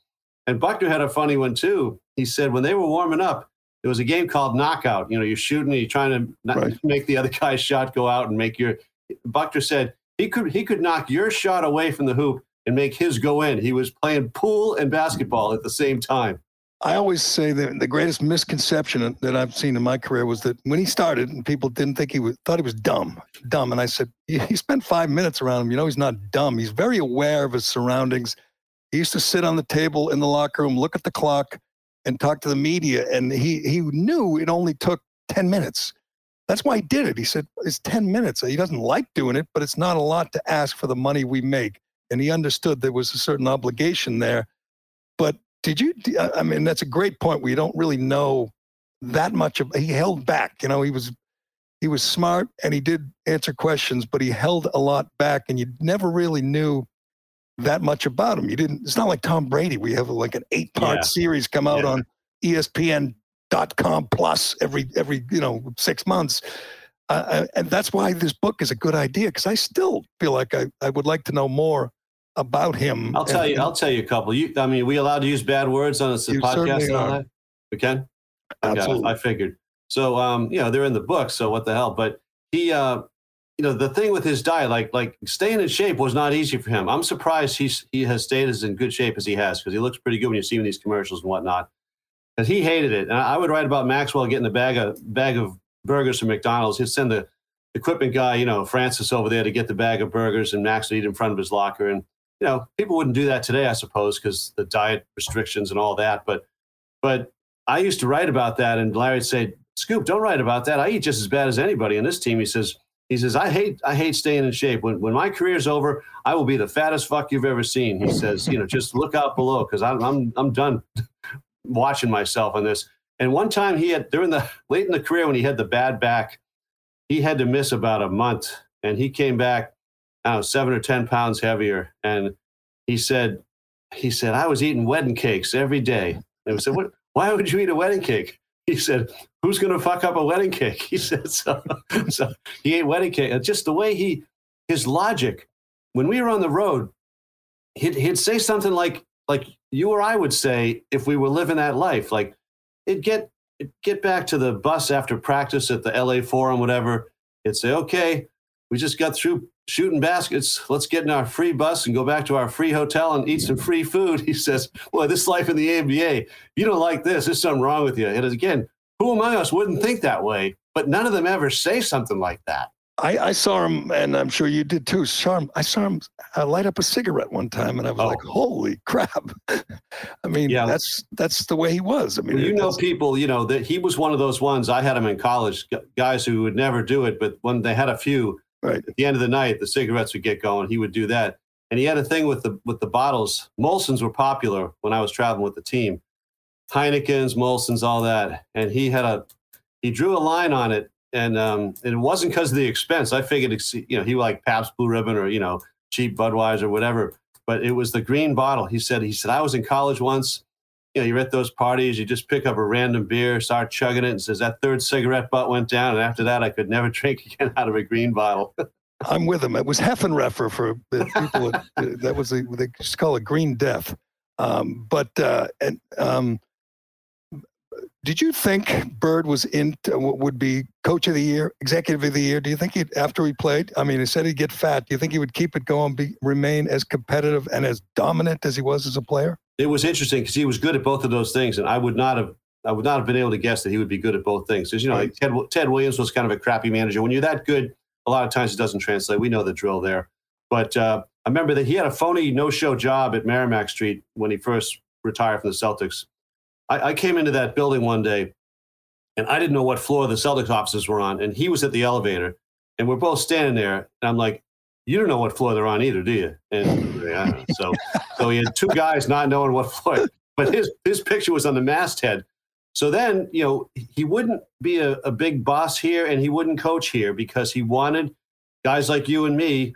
And Buckner had a funny one too. He said when they were warming up, there was a game called knockout. You know, you're shooting and you're trying to not Right. make the other guy's shot go out and make your. Buckner said he could he could knock your shot away from the hoop and make his go in. He was playing pool and basketball at the same time. I always say that the greatest misconception that I've seen in my career was that when he started, and people didn't think he was thought he was dumb, dumb. And I said, he spent five minutes around him. You know, he's not dumb. He's very aware of his surroundings. He used to sit on the table in the locker room, look at the clock, and talk to the media. And he he knew it only took ten minutes. That's why he did it. He said it's ten minutes. He doesn't like doing it, but it's not a lot to ask for the money we make. And he understood there was a certain obligation there. But did you? I mean, that's a great point. We don't really know that much of. He held back. You know, he was he was smart and he did answer questions, but he held a lot back, and you never really knew that much about him. You didn't. It's not like Tom Brady. We have like an eight part yeah. series come out yeah. on ESPN.com plus every every you know six months. Uh, uh, and that's why this book is a good idea because I still feel like I, I would like to know more about him. I'll tell you. I'll tell you a couple. You, I mean, we allowed to use bad words on this podcast and all that? We can. Absolutely. I, I figured. So, um, you know, they're in the book. So what the hell? But he, uh, you know, the thing with his diet, like like staying in shape was not easy for him. I'm surprised he's he has stayed as in good shape as he has because he looks pretty good when you see him in these commercials and whatnot. Because he hated it, and I would write about Maxwell getting a bag of bag of burgers from McDonald's. He'd send the equipment guy, you know, Francis over there to get the bag of burgers, and Max would eat in front of his locker. And you know, people wouldn't do that today, I suppose, because the diet restrictions and all that. But, but I used to write about that, and Larry would say, "Scoop, don't write about that. I eat just as bad as anybody in this team." He says, "He says I hate I hate staying in shape. When when my career's over, I will be the fattest fuck you've ever seen." He says, "You know, just look out below because I'm I'm I'm done <laughs> watching myself on this." And one time he had during the late in the career when he had the bad back, he had to miss about a month, and he came back I don't know, seven or 10 pounds heavier. And he said, he said, I was eating wedding cakes every day. And we said, what, why would you eat a wedding cake? He said, who's going to fuck up a wedding cake? <laughs> He said, so, so he ate wedding cake. And just the way he, his logic, when we were on the road, he'd, he'd say something like, like you or I would say if we were living that life, like it'd get, it'd get back to the bus after practice at the LA Forum, whatever. It'd say, okay, we just got through shooting baskets. Let's get in our free bus and go back to our free hotel and eat some free food. <laughs> He says, Well, this life in the NBA, you don't like this. There's something wrong with you. And again, who among us wouldn't think that way? But none of them ever say something like that. I, I saw him, and I'm sure you did too. Saw him, I saw him uh, light up a cigarette one time, and I was oh. like, "Holy <laughs> crap!" I mean, yeah. that's that's the way he was. I mean, you know, people, you know that he was one of those ones. I had him in college, guys who would never do it, but when they had a few, Right. At the end of the night, the cigarettes would get going. He would do that, and he had a thing with the with the bottles. Molson's were popular when I was traveling with the team. Heineken's, Molson's, all that, and he had a he drew a line on it, and um, and it wasn't because of the expense. I figured, you know, he liked Pabst Blue Ribbon or you know cheap Budweiser, or whatever. But it was the green bottle. He said. He said I was in college once you know, you're at those parties, you just pick up a random beer, start chugging it, and says that third cigarette butt went down, and after that, I could never <laughs> drink again out of a green bottle. <laughs> I'm with him. It was Haffenreffer for the <laughs> people. that, was a, they just call it green death. Um, but uh, and um, did you think Bird was in would be coach of the year, executive of the year? Do you think he after he played? I mean, he said he'd get fat. Do you think he would keep it going, be, remain as competitive and as dominant as he was as a player? it was interesting because he was good at both of those things, and I would not have I would not have been able to guess that he would be good at both things. Because you know, like Ted, Ted Williams was kind of a crappy manager. When you're that good, a lot of times it doesn't translate. We know the drill there. But uh, I remember that he had a phony no-show job at Merrimack Street when he first retired from the Celtics. I, I came into that building one day, and I didn't know what floor the Celtics offices were on, and he was at the elevator, and we're both standing there, and I'm like, you don't know what floor they're on either, do you? And yeah, so <laughs> so he had two guys not knowing what floor, but his his picture was on the masthead. So then, you know, he wouldn't be a, a big boss here and he wouldn't coach here because he wanted guys like you and me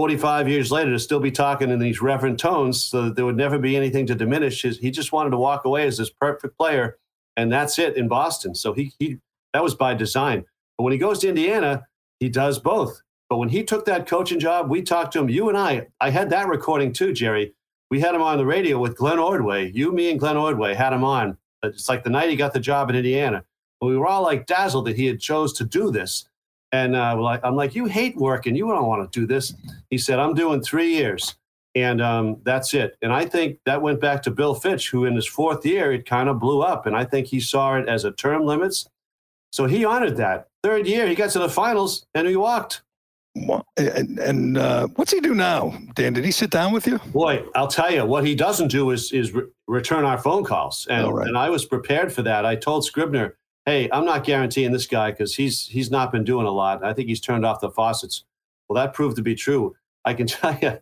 45 years later to still be talking in these reverent tones so that there would never be anything to diminish his he just wanted to walk away as this perfect player and that's it in Boston. So he he that was by design. But when he goes to Indiana, he does both. But when he took that coaching job, we talked to him. You and I, I had that recording too, Gerry. We had him on the radio with Glenn Ordway. You, me, and Glenn Ordway had him on. It's like the night he got the job in Indiana. we were all like dazzled that he had chose to do this. And uh, I'm like, you hate working. You don't want to do this. He said, I'm doing three years. And um, that's it. And I think that went back to Bill Fitch, who in his fourth year, it kind of blew up. And I think he saw it as a term limits. So he honored that. Third year, he got to the finals and he walked. And, and uh, what's he do now, Dan? Did he sit down with you? Boy, I'll tell you what he doesn't do is is re- return our phone calls, and right. and I was prepared for that. I told Scribner, "Hey, I'm not guaranteeing this guy because he's he's not been doing a lot. I think he's turned off the faucets." Well, that proved to be true. I can <laughs> tell you,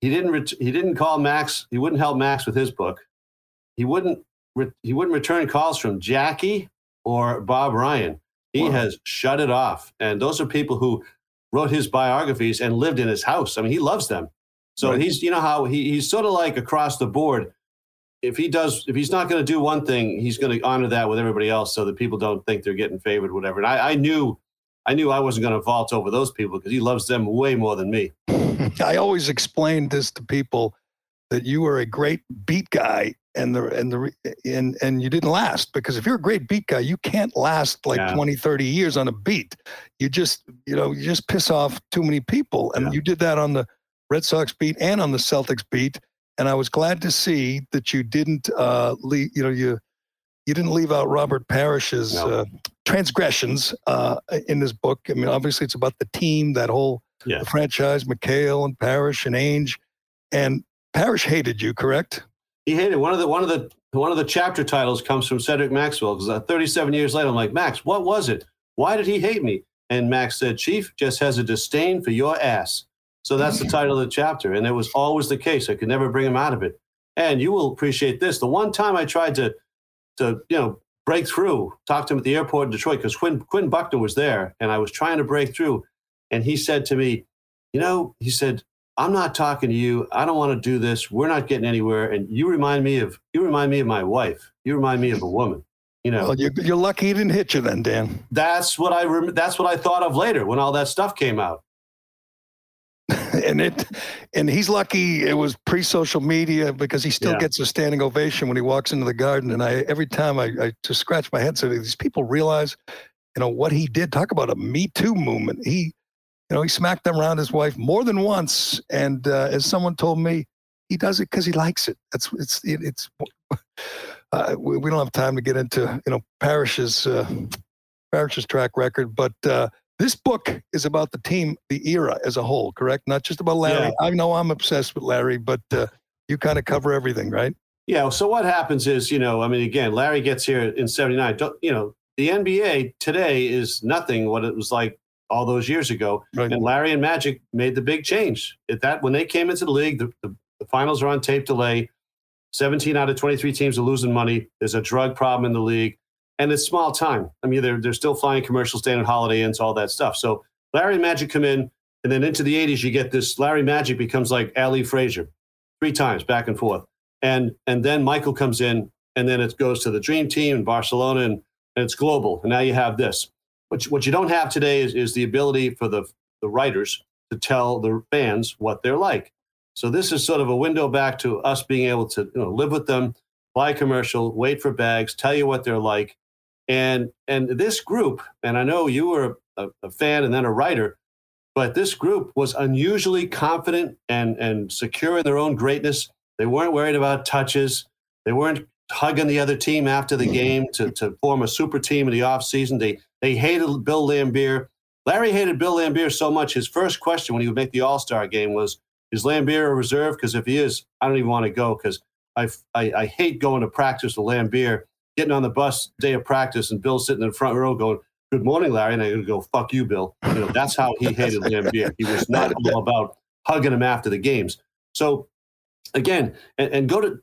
he didn't ret- he didn't call Max. He wouldn't help Max with his book. He wouldn't re- he wouldn't return calls from Jackie or Bob Ryan. He wow. has shut it off, and those are people who wrote his biographies and lived in his house. I mean, he loves them. So right. he's, you know, how he, he's sort of like across the board. If he does, if he's not going to do one thing, he's going to honor that with everybody else, so that people don't think they're getting favored, whatever. And I, I knew, I knew I wasn't going to vault over those people because he loves them way more than me. <laughs> I always explained this to people that you were a great beat guy and the and the and and you didn't last because if you're a great beat guy you can't last like yeah. 20 30 years on a beat you just you know you just piss off too many people and yeah. you did that on the red sox beat and on the celtics beat and i was glad to see that you didn't uh leave you know you you didn't leave out robert parish's no. uh, transgressions uh in this book i mean obviously it's about the team that whole yeah. franchise mchale and parish and ainge and parish hated you correct he hated one of the one of the one of the chapter titles comes from Cedric Maxwell because uh, 37 years later, I'm like, Max, what was it? Why did he hate me? And Max said, Chief just has a disdain for your ass. So that's the title of the chapter. And it was always the case. I could never bring him out of it. And you will appreciate this. The one time I tried to, to you know, break through, talk to him at the airport in Detroit, because Quinn, Quinn Buckner was there, and I was trying to break through. And he said to me, you know, he said, I'm not talking to you. I don't want to do this. We're not getting anywhere. And you remind me of you remind me of my wife. You remind me of a woman. You know. Well, you're, you're lucky he didn't hit you then, Dan. That's what I rem- that's what I thought of later when all that stuff came out. <laughs> and it and he's lucky it was pre-social media because he still yeah. gets a standing ovation when he walks into the garden. And I every time I, I just scratch my head, so these people realize, you know, what he did. Talk about a Me Too movement. He you know, he smacked them around his wife more than once. And uh, as someone told me, he does it because he likes it. That's it's it, it's. <laughs> Uh, we, we, don't have time to get into you know Parish's uh, Parish's track record, but uh, this book is about the team, the era as a whole. Correct? Not just about Larry. Yeah. I know I'm obsessed with Larry, but uh, you kind of cover everything, right? Yeah. So what happens is, you know, I mean, again, Larry gets here in '79. You know, the NBA today is nothing what it was like all those years ago. Right. And Larry and Magic made the big change. At that when they came into the league, the, the, the, finals are on tape delay. 17 out of 23 teams are losing money. There's a drug problem in the league, and it's small time. I mean, they're they're still flying commercial standard holiday inns, all that stuff. So Larry and Magic come in, and then into the 80s, you get this Larry Magic becomes like Ali Frazier, three times back and forth, and and then Michael comes in, and then it goes to the Dream Team in Barcelona, and, and it's global. And now you have this. What you, what you don't have today is, is the ability for the, the writers to tell the fans what they're like. So this is sort of a window back to us being able to you know, live with them, buy commercial, wait for bags, tell you what they're like. And and this group, and I know you were a, a fan and then a writer, but this group was unusually confident and and secure in their own greatness. They weren't worried about touches. They weren't hugging the other team after the mm-hmm. game to, to form a super team in the offseason. They they hated Bill Laimbeer. Larry hated Bill Laimbeer so much. His first question when he would make the All Star game was, "Is Laimbeer a reserve? Because if he is, I don't even want to go because I, I, I hate going to practice with Laimbeer, getting on the bus day of practice, and Bill sitting in the front row going." Good morning, Larry. And I would go, fuck you, Bill. You know, that's how he hated Laimbeer. He was not <laughs> all about hugging him after the games. So again, and, and go to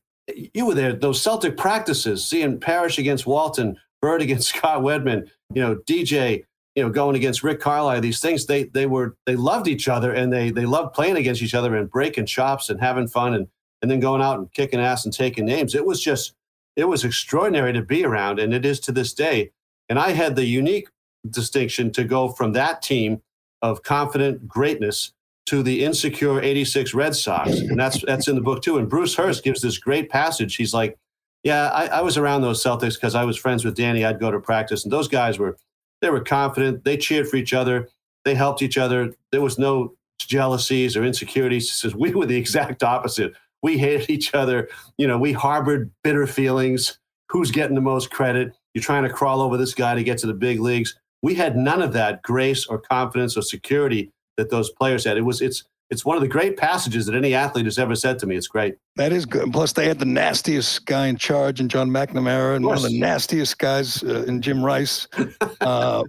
you were there, those Celtic practices, seeing Parish against Walton, Bird against <laughs> Scott Wedman, you know, DJ, you know, going against Rick Carlisle, these things, they they were they loved each other and they they loved playing against each other and breaking chops and having fun and and then going out and kicking ass and taking names. It was just it was extraordinary to be around, and it is to this day. And I had the unique distinction to go from that team of confident greatness to the insecure 86 Red Sox. And that's that's in the book too. And Bruce Hurst gives this great passage. He's like, yeah, I, I was around those Celtics because I was friends with Danny. I'd go to practice, and those guys were they were confident. They cheered for each other. They helped each other. There was no jealousies or insecurities. He says we were the exact opposite. We hated each other. You know, we harbored bitter feelings. Who's getting the most credit? You're trying to crawl over this guy to get to the big leagues. We had none of that grace or confidence or security that those players had. It was it's it's one of the great passages that any athlete has ever said to me. It's great. That is good. Plus, they had the nastiest guy in charge in John McNamara, and one of the nastiest guys uh, in Jim Rice. <laughs> uh,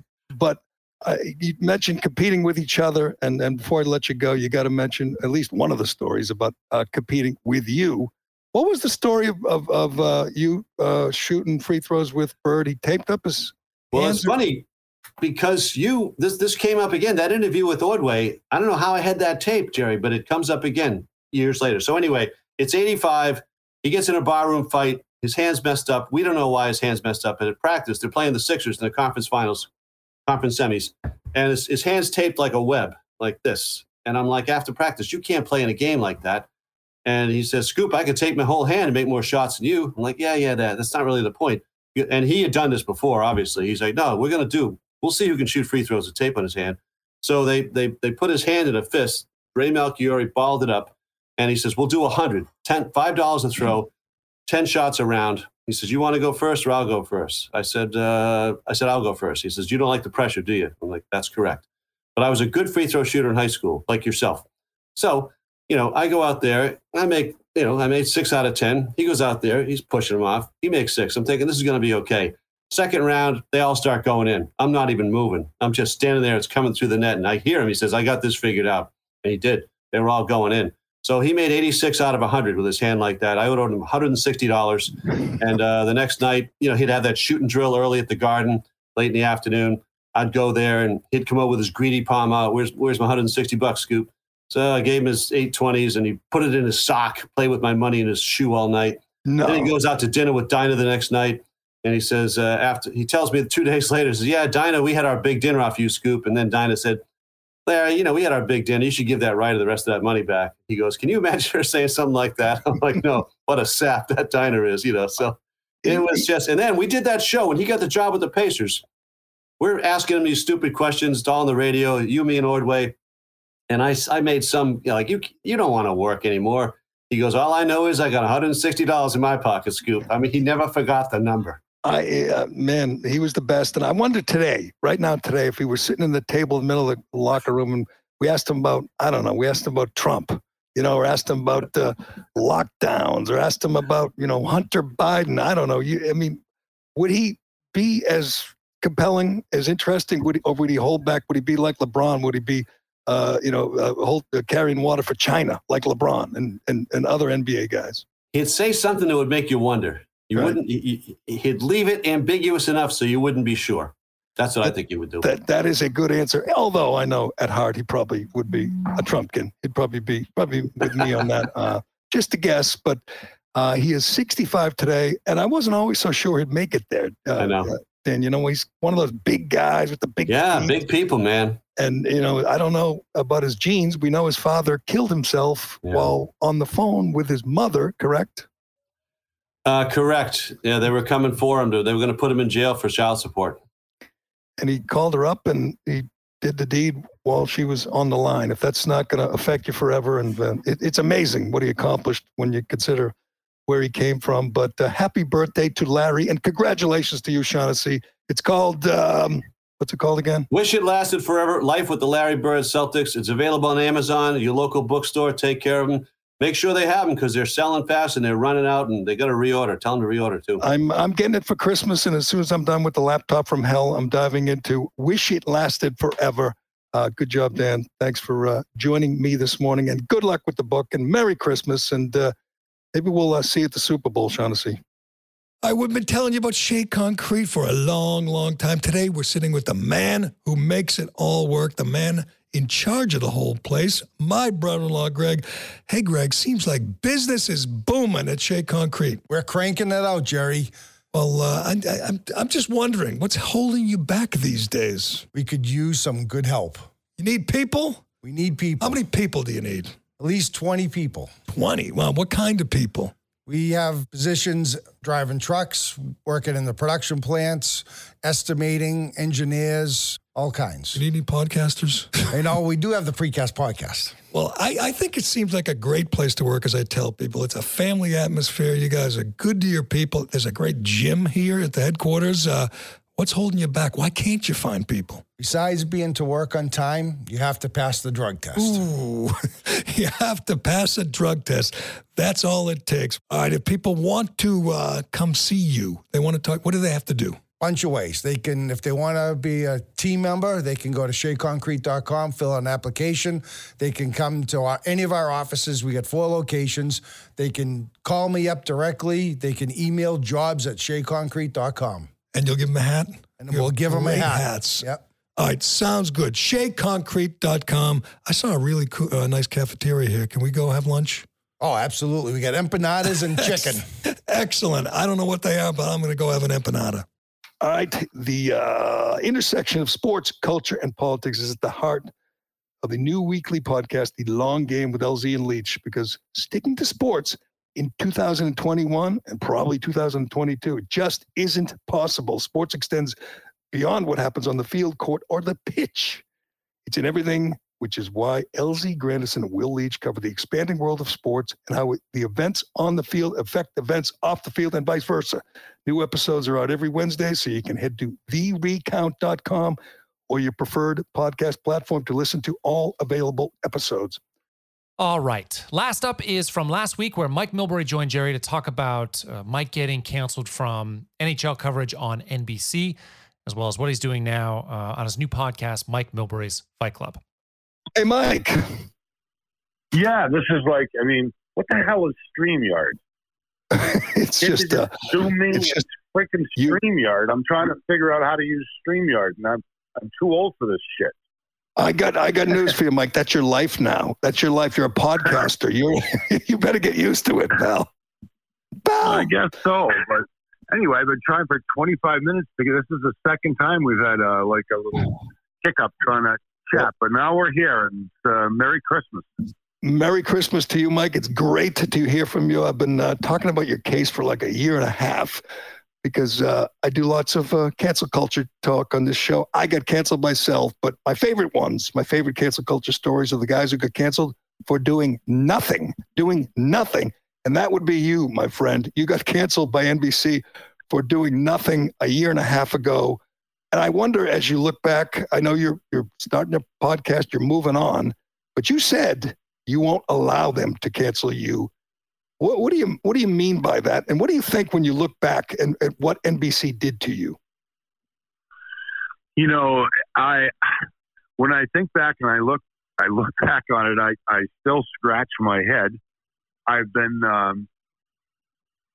uh, you mentioned competing with each other, and, and before I let you go, you got to mention at least one of the stories about uh, competing with you. What was the story of of, of uh, you uh, shooting free throws with Bird? He taped up his. Well, it's funny because you this this came up again. That interview with Ordway. I don't know how I had that tape, Gerry, but it comes up again years later. So anyway, it's 85. He gets in a barroom fight. His hands messed up. We don't know why his hands messed up. But at practice, they're playing the Sixers in the conference finals, conference semis, and his, his hands taped like a web, like this. And I'm like, after practice, you can't play in a game like that. And he says, Scoop, I could take my whole hand and make more shots than you. I'm like, yeah, yeah, that, that's not really the point. And he had done this before, obviously. He's like, no, we're going to do We'll see who can shoot free throws with tape on his hand. So they they they put his hand in a fist. Ray Melchiorre balled it up, and he says, "We'll do a hundred, ten, five dollars a throw, ten shots around." He says, "You want to go first, or I'll go first? I said, uh, "I said I'll go first. He says, "You don't like the pressure, do you?" I'm like, "That's correct." But I was a good free throw shooter in high school, like yourself. So, you know, I go out there, I make, you know, I made six out of ten. He goes out there, he's pushing him off. He makes six. I'm thinking this is going to be okay. Second round, they all start going in. I'm not even moving. I'm just standing there. It's coming through the net. And I hear him. He says, I got this figured out. And he did. They were all going in. So he made 86 out of 100 with his hand like that. I owed him $160. And uh, the next night, you know, he'd have that shooting drill early at the garden, late in the afternoon. I'd go there and he'd come up with his greedy palm out. Where's, where's my 160 bucks, Scoop? So I gave him his 820s and he put it in his sock, played with my money in his shoe all night. No. Then he goes out to dinner with Dinah the next night. And he says, uh, after he tells me two days later, he says, Yeah, Dinah, we had our big dinner off you, Scoop. And then Dinah said, Larry, you know, we had our big dinner. You should give that right or the rest of that money back. He goes, Can you imagine her <laughs> saying something like that? I'm like, No, what a sap that Dinah is, you know. So it was just, and then we did that show when he got the job with the Pacers. We're asking him these stupid questions, all on the radio, you, me, and Ordway. And I, I made some, you know, like, you, you don't want to work anymore. He goes, All I know is I got $160 in my pocket, Scoop. I mean, he never forgot the number. I uh, man, he was the best. And I wonder today, right now, today, if he were sitting in the table in the middle of the locker room and we asked him about, I don't know, we asked him about Trump, you know, or asked him about uh, lockdowns, or asked him about, you know, Hunter Biden. I don't know. You, I mean, would he be as compelling, as interesting? Would he, or would he hold back? Would he be like LeBron? Would he be, uh, you know, uh, hold, uh, carrying water for China like LeBron and, and and other NBA guys? He'd say something that would make you wonder. You Right. wouldn't. You, you- he'd leave it ambiguous enough so you wouldn't be sure. That's what I think you would do. That that is a good answer. Although I know at heart he probably would be a Trumpkin. He'd probably be probably with me on that. Uh, just a guess, but uh, he is 65 today, and I wasn't always so sure he'd make it there. Uh, I know. uh, Dan, you know he's one of those big guys with the big yeah, feet. big people, man. And you know I don't know about his genes. We know his father killed himself Yeah. while on the phone with his mother. Correct. Uh, correct. Yeah, they were coming for him. To, they were going to put him in jail for child support. and he called her up and he did the deed while she was on the line. If that's not going to affect you forever, and uh, it, it's amazing what he accomplished when you consider where he came from. But uh, happy birthday to Larry, and congratulations to you, Shaughnessy. It's called um, what's it called again? Wish it lasted forever. Life with the Larry Bird Celtics. It's available on Amazon. Your local bookstore. Take care of them. Make sure they have them because they're selling fast and they're running out and they got to reorder. Tell them to reorder too. I'm I'm getting it for Christmas, and as soon as I'm done with the laptop from hell, I'm diving into Wish It Lasted Forever. Uh, good job, Dan. Thanks for uh, joining me this morning, and good luck with the book. And Merry Christmas, and uh, maybe we'll uh, see you at the Super Bowl, Shaughnessy. I would have been telling you about Shea Concrete for a long, long time. Today we're sitting with the man who makes it all work, the man in charge of the whole place, my brother-in-law Greg. Hey Greg, seems like business is booming at Shea Concrete. We're cranking it out, Gerry. Well, uh, I, I, I'm I'm just wondering what's holding you back these days. We could use some good help. You need people. We need people. How many people do you need? At least 20 people. Twenty. Well, what kind of people? We have positions driving trucks, working in the production plants, estimating, engineers, all kinds. You need any podcasters? <laughs> You know, we do have the precast podcast. Well, I, I think it seems like a great place to work, as I tell people. It's a family atmosphere. You guys are good to your people. There's a great gym here at the headquarters. Uh, what's holding you back? Why can't you find people? Besides being to work on time, you have to pass the drug test. Ooh, <laughs> you have to pass a drug test. That's all it takes. All right, if people want to uh, come see you, they want to talk, what do they have to do? Bunch of ways. They can, if they want to be a team member, they can go to sheaconcrete.com, fill out an application. They can come to our, any of our offices. We got four locations. They can call me up directly. They can email jobs at sheaconcrete.com. And you'll give them a hat? And we'll give them a hat. hats. Yep. All right, sounds good. SheaConcrete.com. I saw a really cool, uh, nice cafeteria here. Can we go have lunch? Oh, absolutely. We got empanadas and <laughs> chicken. Excellent. I don't know what they are, but I'm going to go have an empanada. All right. The uh, intersection of sports, culture, and politics is at the heart of the new weekly podcast, The Long Game with LZ and Leitch, because sticking to sports in 2021 and probably 2022 just isn't possible. Sports extends beyond what happens on the field, court, or the pitch. It's in everything, which is why LZ Granderson and Will Leitch cover the expanding world of sports and how the events on the field affect events off the field and vice versa. New episodes are out every Wednesday, so you can head to therecount.com or your preferred podcast platform to listen to all available episodes. All right. Last up is from last week where Mike Milbury joined Gerry to talk about uh, Mike getting canceled from NHL coverage on NBC, as well as what he's doing now uh, on his new podcast, Mike Milbury's Fight Club. Hey, Mike. Yeah, this is like, I mean, what the hell is StreamYard? <laughs> it's Can't just, uh, Zoom me it's just freaking StreamYard. I'm trying to figure out how to use StreamYard, and I'm I'm too old for this shit. I got I got news for you, Mike. That's your life now. That's your life. You're a podcaster. You <laughs> you better get used to it, pal. Pal. I guess so, but anyway, I've been trying for 25 minutes because this is the second time we've had uh, like a little hiccup trying to chat, but now we're here, and uh, Merry Christmas. Merry Christmas to you, Mike. It's great to, hear from you. I've been uh, talking about your case for like a year and a half because uh, I do lots of uh, cancel culture talk on this show. I got canceled myself, but my favorite ones, my favorite cancel culture stories are the guys who got canceled for doing nothing, doing nothing. And that would be you, my friend. You got canceled by NBC for doing nothing a year and a half ago. And I wonder, as you look back, I know you're you're starting a podcast, you're moving on, but you said you won't allow them to cancel you. What, what do you what do you mean by that? And what do you think when you look back and at what NBC did to you? You know, I when I think back and I look, I look <laughs> back on it, I I still scratch my head. I've been, um,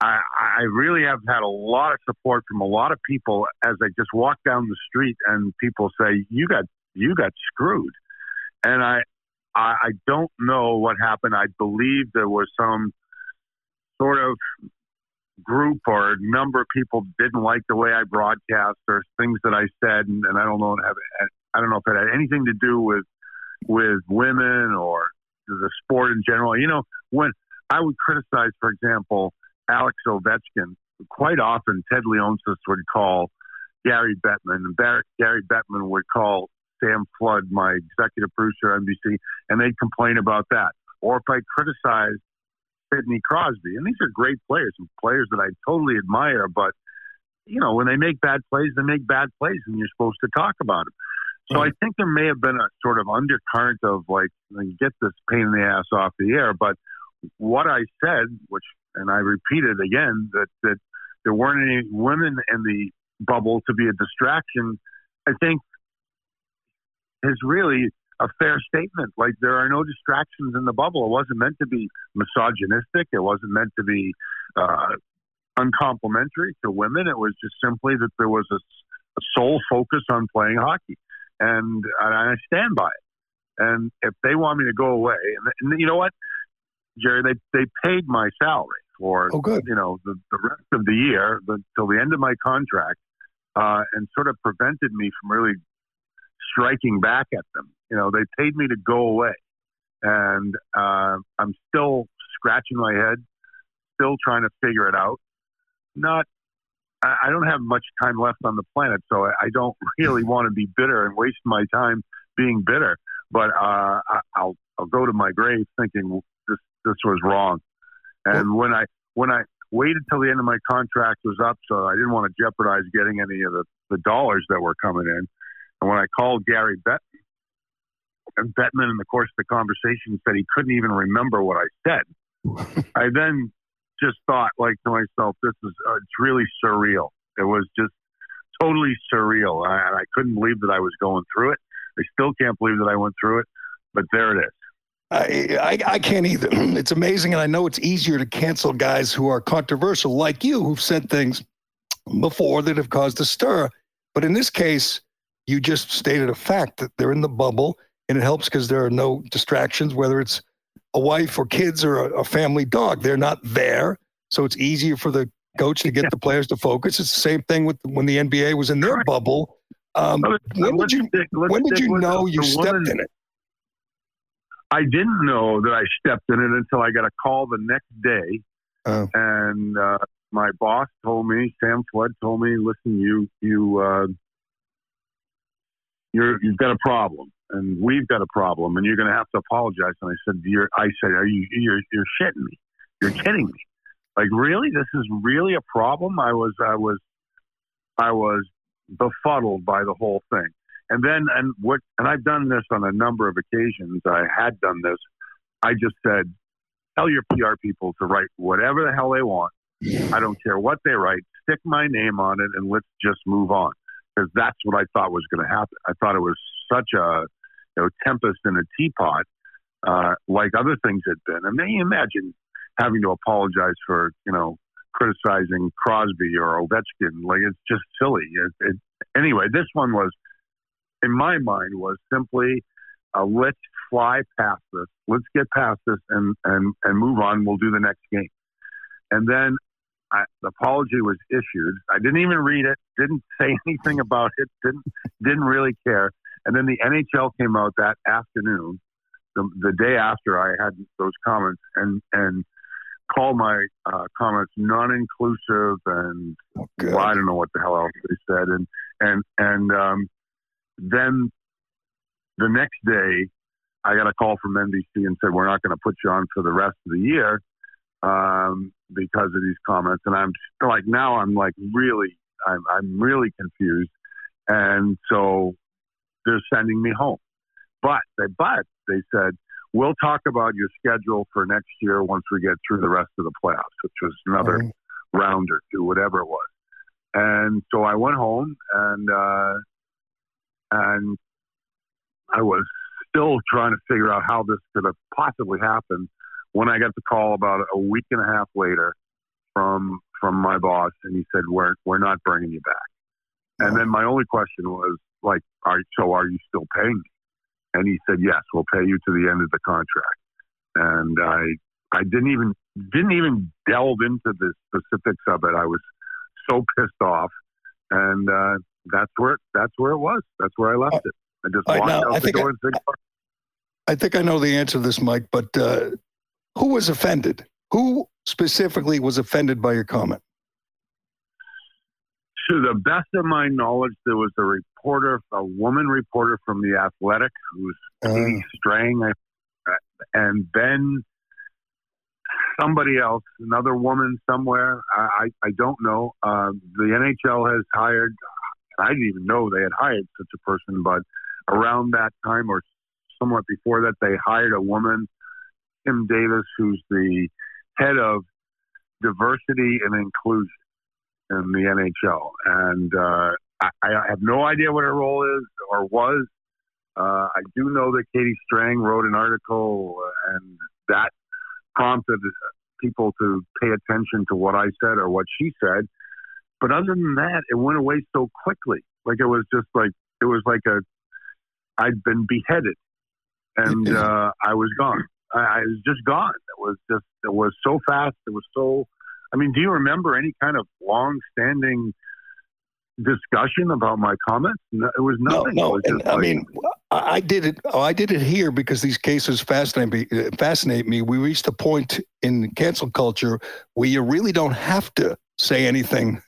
I I really have had a lot of support from a lot of people as I just walk down the street and people say, "You got you got screwed," and I I, I don't know what happened. I believe there was some sort of group or number of people didn't like the way I broadcast or things that I said, and, and I don't know I don't know if it had anything to do with with women or the sport in general. You know, when I would criticize, for example, Alex Ovechkin, quite often Ted Leonsis would call Gary Bettman, and Bar- Gary Bettman would call Sam Flood, my executive producer at NBC, and they'd complain about that. Or if I criticized Sidney Crosby, and these are great players and players that I totally admire, but you know, when they make bad plays, they make bad plays, and you're supposed to talk about them. So I think there may have been a sort of undercurrent of like, you, know, you get this pain in the ass off the air, but what I said, which and I repeated again, that that there weren't any women in the bubble to be a distraction. I think is really a fair statement. Like there are no distractions in the bubble. It wasn't meant to be misogynistic. It wasn't meant to be uh, uncomplimentary to women. It was just simply that there was a, a sole focus on playing hockey, and, and I stand by it. And if they want me to go away, and, and you know what, Gerry, they they paid my salary for Oh, good. you know the, the rest of the year the, till the end of my contract, uh, and sort of prevented me from really striking back at them. You know, they paid me to go away, and uh, I'm still scratching my head, still trying to figure it out. Not, I, I don't have much time left on the planet, so I, I don't <laughs> really want to be bitter and waste my time being bitter. But uh, I, I'll I'll go to my grave thinking this this was wrong. And when I when I waited till the end of my contract was up, so I didn't want to jeopardize getting any of the, the dollars that were coming in. And when I called Gary Bettman, and Bettman, in the course of the conversation, said he couldn't even remember what I said. <laughs> I then just thought, like to myself, this is uh, it's really surreal. It was just totally surreal. I, I couldn't believe that I was going through it. I still can't believe that I went through it, but there it is. I, I, I can't either. <clears throat> It's amazing, and I know it's easier to cancel guys who are controversial, like you, who've said things before that have caused a stir. But in this case, you just stated a fact that they're in the bubble, and it helps because there are no distractions, whether it's a wife or kids or a, a family dog. They're not there, so it's easier for the coach to get the players to focus. It's the same thing with when the NBA was in their bubble. Um, when did you when did you know you stepped in it? I didn't know that I stepped in it until I got a call the next day, Oh. and uh, my boss told me, Sam Flood told me, "Listen, you you uh, you're you've got a problem, and we've got a problem, and you're going to have to apologize." And I said, "You're," I said, "Are you you're you're shitting me? You're kidding me? Like really? This is really a problem?" I was I was I was befuddled by the whole thing. And then, and what, and I've done this on a number of occasions. I had done this. I just said, tell your PR people to write whatever the hell they want. I don't care what they write. Stick my name on it and let's just move on. Because that's what I thought was going to happen. I thought it was such a, you know, tempest in a teapot, uh, like other things had been. I mean, imagine having to apologize for, you know, criticizing Crosby or Ovechkin. Like it's just silly. It, it, anyway, this one was, in my mind, was simply uh, let's fly past this. Let's get past this and and and move on. We'll do the next game. And then I, the apology was issued. I didn't even read it. Didn't <laughs> say anything about it. Didn't didn't really care. And then the NHL came out that afternoon, the, the day after I had those comments, and and called my uh, comments non-inclusive and well, I don't know what the hell else they said. And and and um, then the next day, I got a call from NBC and said we're not going to put you on for the rest of the year um, because of these comments. And I'm like now I'm like really I'm I'm really confused, and so they're sending me home. But they but they said we'll talk about your schedule for next year once we get through the rest of the playoffs, which was another Mm-hmm. round or two, whatever it was. And so I went home and uh, and I was still trying to figure out how this could have possibly happened when I got the call about a week and a half later from from my boss, and he said, "We're we're not bringing you back." And then my only question was like, "Are so are you still paying me?" And he said, "Yes, we'll pay you to the end of the contract." And I I didn't even didn't even delve into the specifics of it. I was so pissed off, and uh, that's where that's where it was. That's where I left it. I just right, walked now, out I the think I- door and said. I think I know the answer to this, Mike, but uh, who was offended? Who specifically was offended by your comment? To the best of my knowledge, there was a reporter, a woman reporter from the Athletic, who's Katie Strang, and then somebody else, another woman somewhere. I, I, I don't know. Uh, the NHL has hired. I didn't even know they had hired such a person, but around that time or somewhat before that, they hired a woman, Kim Davis, who's the head of diversity and inclusion in the NHL. And uh, I, I have no idea what her role is or was. Uh, I do know that Katie Strang wrote an article, uh, and that prompted people to pay attention to what I said or what she said. But other than that, it went away so quickly. Like it was just like it was like a I'd been beheaded, and uh, I was gone. I, I was just gone. It was just it was so fast. It was so. I mean, do you remember any kind of long-standing discussion about my comments? No, it was No, nothing. No. was And just I mean, I I did it. Oh, I did it here because these cases fascinate me. uh, Fascinate me. We reached a point in cancel culture where you really don't have to say anything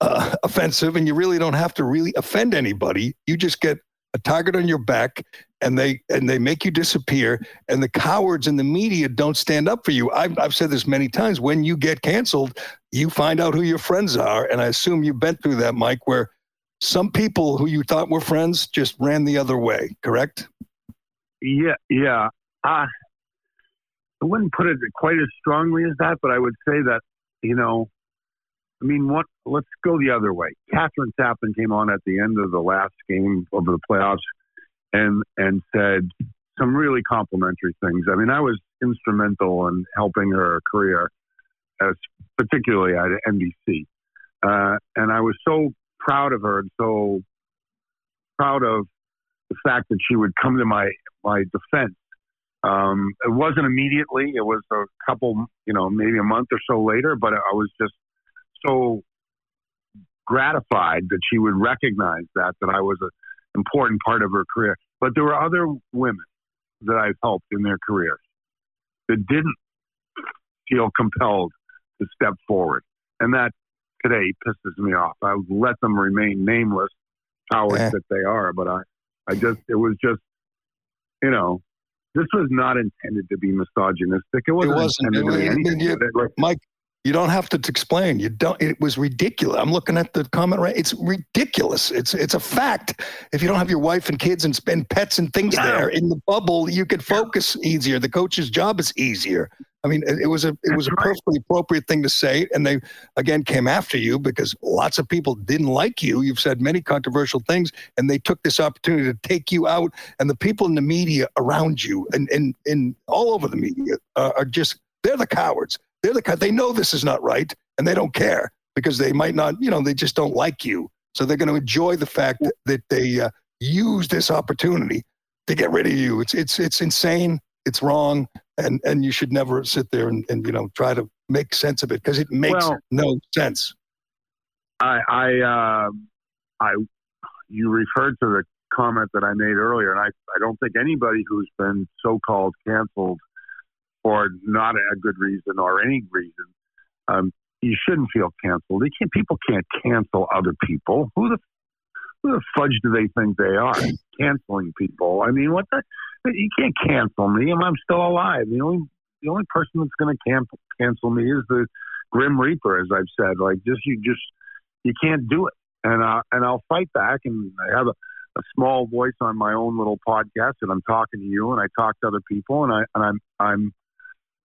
uh, <laughs> offensive, and you really don't have to really offend anybody. You just get a target on your back, and they and they make you disappear. And the cowards in the media don't stand up for you. I've I've said this many times. When you get canceled, you find out who your friends are, and I assume you've been through that, Mike, where some people who you thought were friends just ran the other way, correct? Yeah, yeah. Uh, I wouldn't put it quite as strongly as that, but I would say that, you know, I mean, what? Let's go the other way. Kathryn Tappen came on at the end of the last game of the playoffs and and said some really complimentary things. I mean, I was instrumental in helping her career, as particularly at NBC, uh, and I was so proud of her and so proud of the fact that she would come to my my defense. Um, it wasn't immediately; it was a couple, you know, maybe a month or so later. But I was just so gratified that she would recognize that that I was an important part of her career. But there were other women that I've helped in their careers that didn't feel compelled to step forward, and that today pisses me off. I would let them remain nameless, cowards Yeah. that they are. But I, I just, it was just, you know, this was not intended to be misogynistic. It wasn't, wasn't. intended to be It- it- anything. it- Mike, you don't have to explain. You don't. It was ridiculous. I'm looking at the comment right. It's ridiculous. It's it's a fact. If you don't have your wife and kids and spend pets and things Yeah. there in the bubble, you can focus easier. The coach's job is easier. I mean, it, it was a it was a That's right. perfectly appropriate thing to say, and they again came after you because lots of people didn't like you. You've said many controversial things, and they took this opportunity to take you out. And the people in the media around you, and and and all over the media, uh, are just they're the cowards. They're the co- they know this is not right, and they don't care because they might not, you know, they just don't like you. So they're going to enjoy the fact that, they uh, use this opportunity to get rid of you. It's it's it's insane. It's wrong, and and you should never sit there and, and you know try to make sense of it because it makes Well- no sense. I, I, um I, you referred to the comment that I made earlier, and I, I don't think anybody who's been so-called canceled for not a good reason or any reason, um, you shouldn't feel canceled. They can't, people can't cancel other people. Who the, who the fudge do they think they are? Canceling people. I mean, what the? You can't cancel me. I'm, I'm still alive. The only, the only person that's going to cancel cancel me is the Grim Reaper, as I've said. Like, just you just you can't do it. And uh, and I'll fight back. And I have a, a small voice on my own little podcast, and I'm talking to you, and I talk to other people, and I and I'm I'm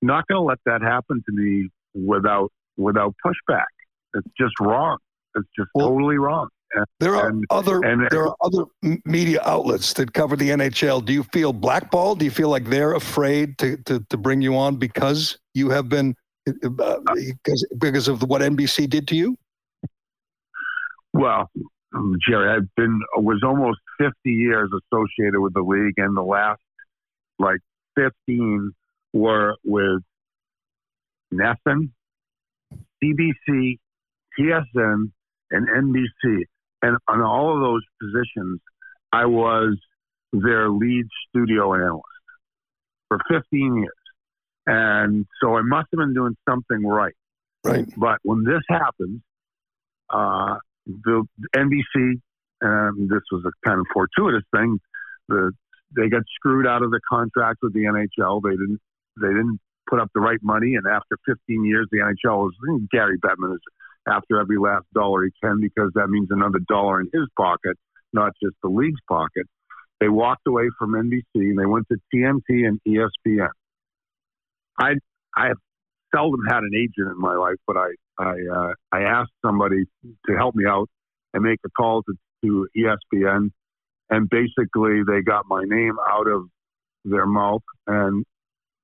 not going to let that happen to me without without pushback. It's just wrong. It's just Well- totally wrong. And, There are and- other and- there are other media outlets that cover the NHL. Do you feel blackballed? Do you feel like they're afraid to to, to bring you on because you have been uh, because because of what NBC did to you? Well, um, Gerry, I've been was almost 50 years associated with the league, and the last like 15 were with NESN, CBC, TSN, and NBC. And on all of those positions, I was their lead studio analyst for 15 years. And so I must have been doing something right. Right. But when this happened, uh, the NBC, and this was a kind of fortuitous thing. The they got screwed out of the contract with the NHL. They didn't they didn't put up the right money, and after 15 years, the NHL was Gary Bettman is after every last dollar he can because that means another dollar in his pocket, not just the league's pocket. They walked away from NBC and they went to TNT and ESPN. I I have seldom had an agent in my life, but I I uh, I asked somebody to help me out and make a call to, to ESPN, and basically they got my name out of their mouth, and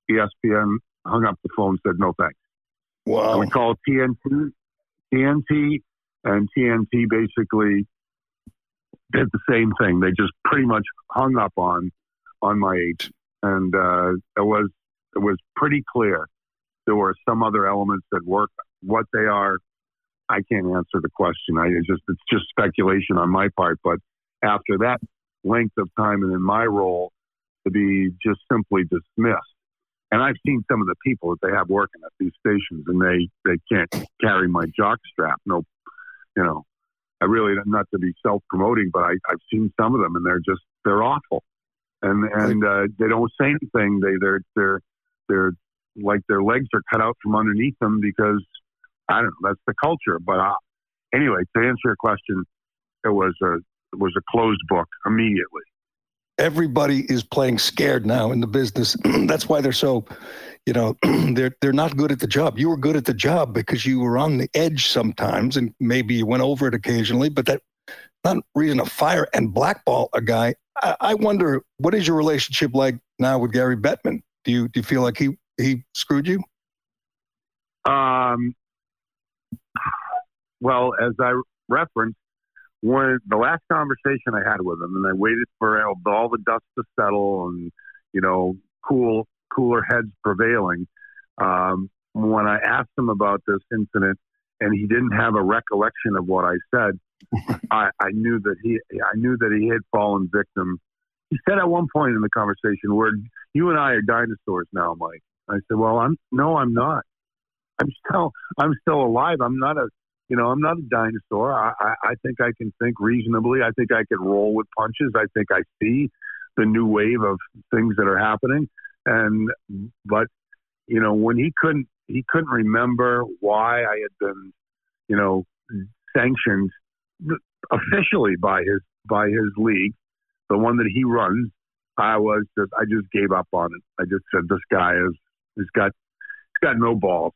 ESPN hung up the phone and said no thanks. And Wow. we called TNT, TNT, and TNT basically did the same thing. They just pretty much hung up on on my age, and uh, it was it was pretty clear there were some other elements that work. What they are, I can't answer the question. I it's just it's just speculation on my part. But after that length of time and in my role to be just simply dismissed. And I've seen some of the people that they have working at these stations, and they they can't carry my jock strap. No, you know, I really not to be self promoting, but I, I've seen some of them, and they're just they're awful, and and uh, they don't say anything. They they're they're they're like their legs are cut out from underneath them because I don't know. That's the culture. But uh, anyway, to answer your question, it was a it was a closed book immediately everybody is playing scared now in the business. <clears throat> That's why they're so, you know, <clears throat> they're they're not good at the job. You were good at the job because you were on the edge sometimes, and maybe you went over it occasionally. But that not reason to fire and blackball a guy. I, I wonder what is your relationship like now with Gary Bettman? Do you do you feel like he he screwed you? Um. Well, as I referenced, when the last conversation I had with him, and I waited for all the dust to settle and you know cool cooler heads prevailing. Um, when I asked him about this incident, and he didn't have a recollection of what I said, <laughs> I, I knew that he I knew that he had fallen victim. He said at one point in the conversation, "Where you and I are dinosaurs now, Mike." I said, "Well, I'm no, I'm not. I'm still I'm still alive. I'm not a you know, I'm not a dinosaur. I, I, I think I can think reasonably. I think I can roll with punches. I think I see the new wave of things that are happening. And, but, you know, when he couldn't, he couldn't remember why I had been, you know, sanctioned officially by his, by his league, the one that he runs. I was just, I just gave up on it. I just said, this guy is, he's got, he's got no balls.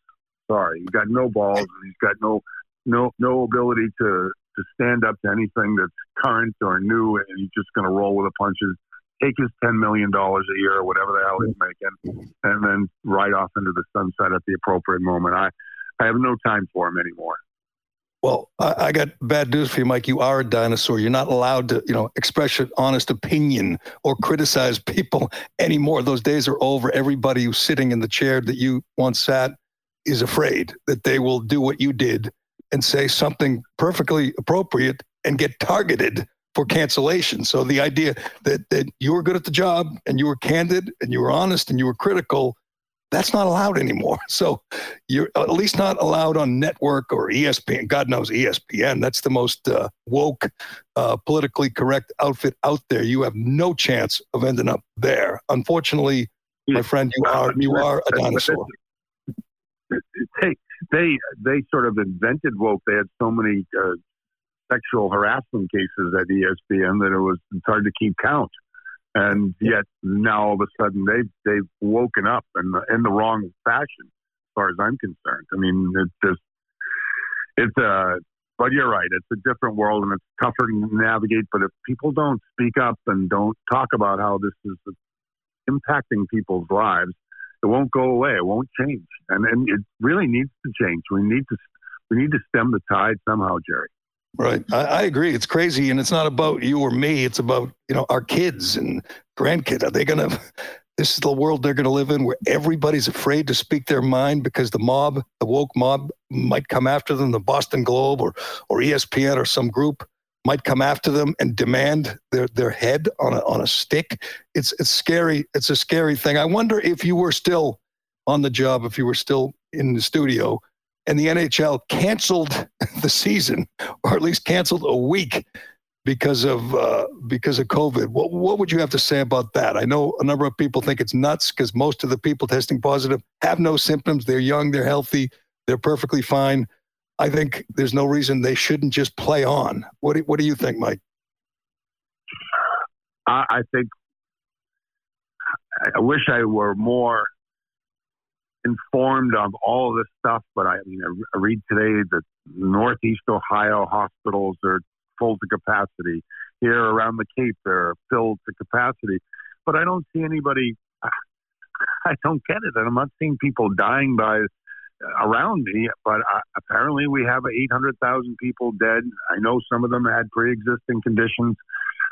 Sorry, he's got no balls and he's got no no no ability to to stand up to anything that's current or new, and he's just going to roll with the punches, take his ten million dollars a year or whatever the hell he's making, and then ride off into the sunset at the appropriate moment. I I have no time for him anymore. Well, I, I, got bad news for you, Mike. You are a dinosaur. You're not allowed to, you know, express an honest opinion or criticize people <laughs> anymore. Those days are over. Everybody who's sitting in the chair that you once sat is afraid that they will do what you did and say something perfectly appropriate and get targeted for cancellation. So the idea that that you were good at the job and you were candid and you were honest and you were critical, that's not allowed anymore. <laughs> So you're at least not allowed on network or ESPN. God knows ESPN. That's the most uh, woke, uh, politically correct outfit out there. You have no chance of ending up there. Unfortunately, my friend, you are you are a dinosaur. Hey, they they sort of invented woke. They had so many uh, sexual harassment cases at ESPN that it was it's hard to keep count. And yet now all of a sudden they've they've woken up in the, in the wrong fashion, as far as I'm concerned. I mean, it's just it's a. Uh, but you're right. It's a different world and it's tougher to navigate. But if people don't speak up and don't talk about how this is impacting people's lives, it won't go away. It won't change, and and it really needs to change. We need to we need to stem the tide somehow, Gerry. Right, I, I agree. It's crazy, and it's not about you or me. It's about you know our kids and grandkids. Are they gonna? <laughs> This is the world they're to live in, where everybody's afraid to speak their mind because the mob, the woke mob, might come after them. The Boston Globe or or ESPN or some group might come after them and demand their, their head on a, on a stick. It's, it's scary. It's a scary thing. I wonder if you were still on the job, if you were still in the studio and the NHL canceled <laughs> the season or at least canceled a week because of uh, because of COVID. What what would you have to say about that? I know a number of people think it's nuts because most of the people testing positive have no symptoms. They're young, they're healthy, they're perfectly fine. I think there's no reason they shouldn't just play on. What do, what do you think, Mike? I, I think I wish I were more informed of all this stuff, but I, I mean, I read today that Northeast Ohio hospitals are full to capacity. Here around the Cape, they're filled to capacity. But I don't see anybody. <laughs> I don't get it, and I'm not seeing people dying by around me, but apparently we have 800,000 people dead. I know some of them had pre-existing conditions.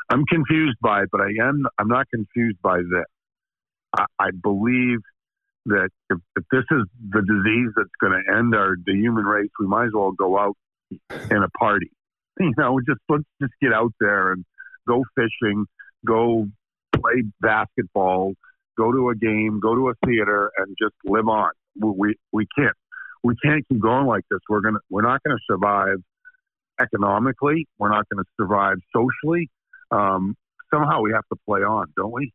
I'm confused by it, but I am I'm not confused by this. I, I believe that if, if, this is the disease that's going to end our the human race, we might as well go out and a party. <laughs> You know, just let's just get out there and go fishing, go play basketball, go to a game, go to a theater, and just live on. We we can't we can't keep going like this. We're gonna we're not gonna survive economically. We're not gonna survive socially. Um, somehow we have to play on, don't we?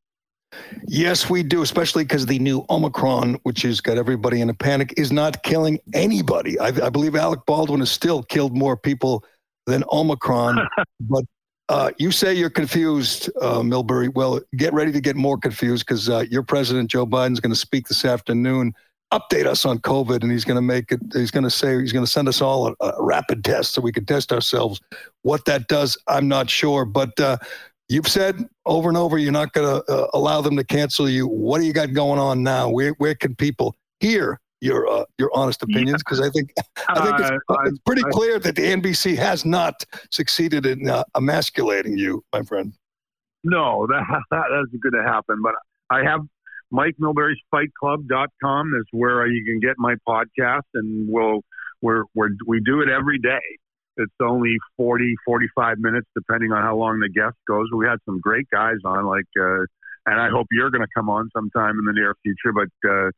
Yes, we do, especially because the new Omicron, which has got everybody in a panic, is not killing anybody. I, I believe Alec Baldwin has still killed more people than Omicron. <laughs> but uh, you say you're confused, uh, Milbury. Well, get ready to get more confused because uh, your president, Joe Biden, is going to speak this afternoon, update us on COVID, and he's going to make it, he's going to say, he's going to send us all a, a, rapid test so we can test ourselves. What that does, I'm not sure. But uh, You've said over and over you're not going to uh, allow them to cancel you. What do you got going on now? Where where can people hear your uh, your honest opinions? Because I think I think it's, uh, it's pretty I, clear that the NBC has not succeeded in uh, emasculating you, my friend. No, that <laughs> that isn't going to happen. But I have Mike Milbury's Fight is where you can get my podcast, and we'll we're, we're we do it every day. It's only 40, 45 minutes, depending on how long the guest goes. We had some great guys on, like, uh, and I hope you're going to come on sometime in the near future. But uh,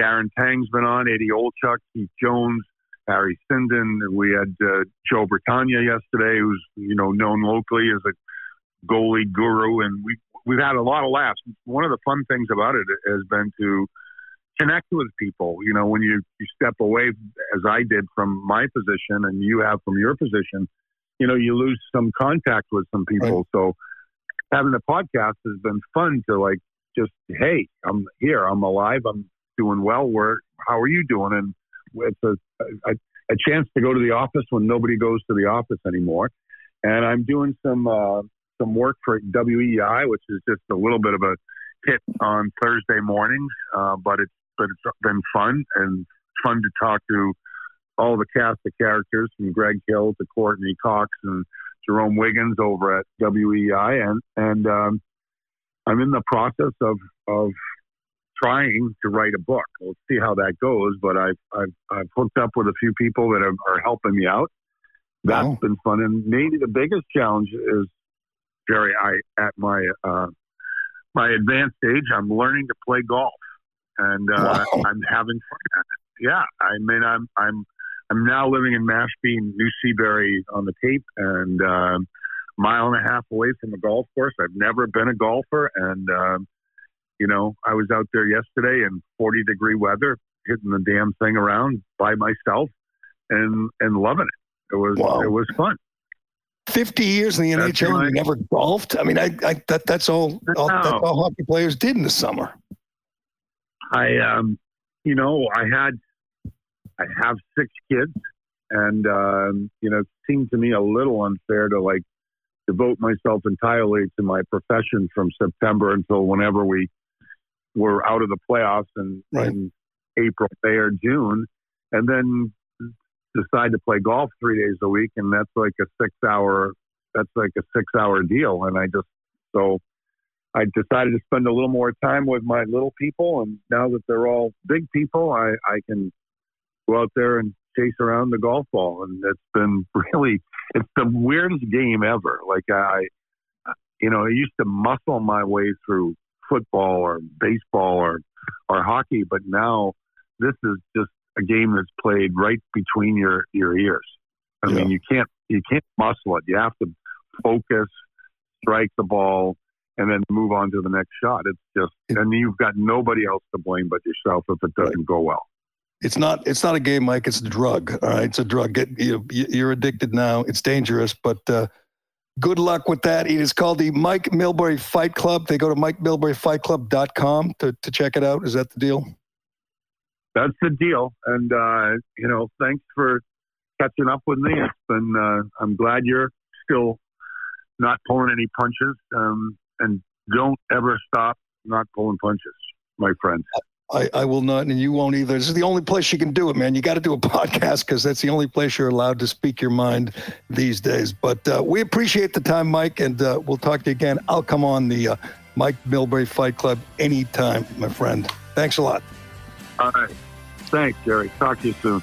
Darren Pang's been on, Eddie Olczyk, Keith Jones, Harry Sinden. We had uh, Joe Bertagna yesterday, who's you know known locally as a goalie guru, and we we've had a lot of laughs. One of the fun things about it has been to connect with people. You know, when you, you step away, as I did from my position and you have from your position, you know, you lose some contact with some people. Right. So having a podcast has been fun to like just, hey, I'm here, I'm alive, I'm doing well. Where, how are you doing? And it's a, a, a chance to go to the office when nobody goes to the office anymore. And I'm doing some, uh, some work for WEEI, which is just a little bit of a hit on Thursday mornings, uh, but it's but it's been fun and fun to talk to all the cast of characters from Greg Hill to Courtney Cox and Jermaine Wiggins over at WEEI, and and um, I'm in the process of of trying to write a book. We'll see how that goes, but I've I've, I've hooked up with a few people that are, are helping me out. That's wow. been fun, and maybe the biggest challenge is Gerry. I at my uh, my advanced age, I'm learning to play golf and uh, wow. I'm having fun. Yeah, I mean, I'm I'm I'm now living in Mashpee, New Seabury on the Cape, and uh, mile and a half away from a golf course. I've never been a golfer, and uh, you know, I was out there yesterday in 40 degree weather, hitting the damn thing around by myself, and and loving it. It was wow. it was fun. 50 years in the that's NHL and never golfed. I mean, I, I that that's all, all that's all hockey players did in the summer. I, um, you know, I had, I have six kids, and um, you know, it seemed to me a little unfair to like devote myself entirely to my profession from September until whenever we were out of the playoffs in, right. in April, May, or June, and then decide to play golf three days a week, and that's like a six-hour. That's like a six-hour deal, and I just so I decided to spend a little more time with my little people, and now that they're all big people, I, I can go out there and chase around the golf ball, and it's been <laughs> really it's the weirdest game ever. Like I, you know, I used to muscle my way through football or baseball or or hockey, but now this is just a game that's played right between your your ears. I yeah. mean, you can't you can't muscle it. You have to focus, strike the ball, and then move on to the next shot. It's just, and you've got nobody else to blame but yourself if it doesn't right. go well. It's not. It's not a game, Mike. It's a drug. All right, it's a drug. Get, you, you're addicted now. It's dangerous, but uh, good luck with that. It is called the Mike Milbury Fight Club. They go to MikeMilburyFightClub.com to to check it out. Is that the deal? That's the deal. And uh, you know, thanks for catching up with me. It's been. Uh, I'm glad you're still not pulling any punches. Um, and don't ever stop not pulling punches, my friend. I, I will not, and you won't either. This is the only place you can do it, man. You got to do a <laughs> podcast because that's the only place you're allowed to speak your mind these days. But uh, we appreciate the time, Mike, and uh, we'll talk to you again. I'll come on the uh, Mike Milbury Fight Club anytime, my friend. Thanks a lot. All right. Thanks, Gerry. Talk to you soon.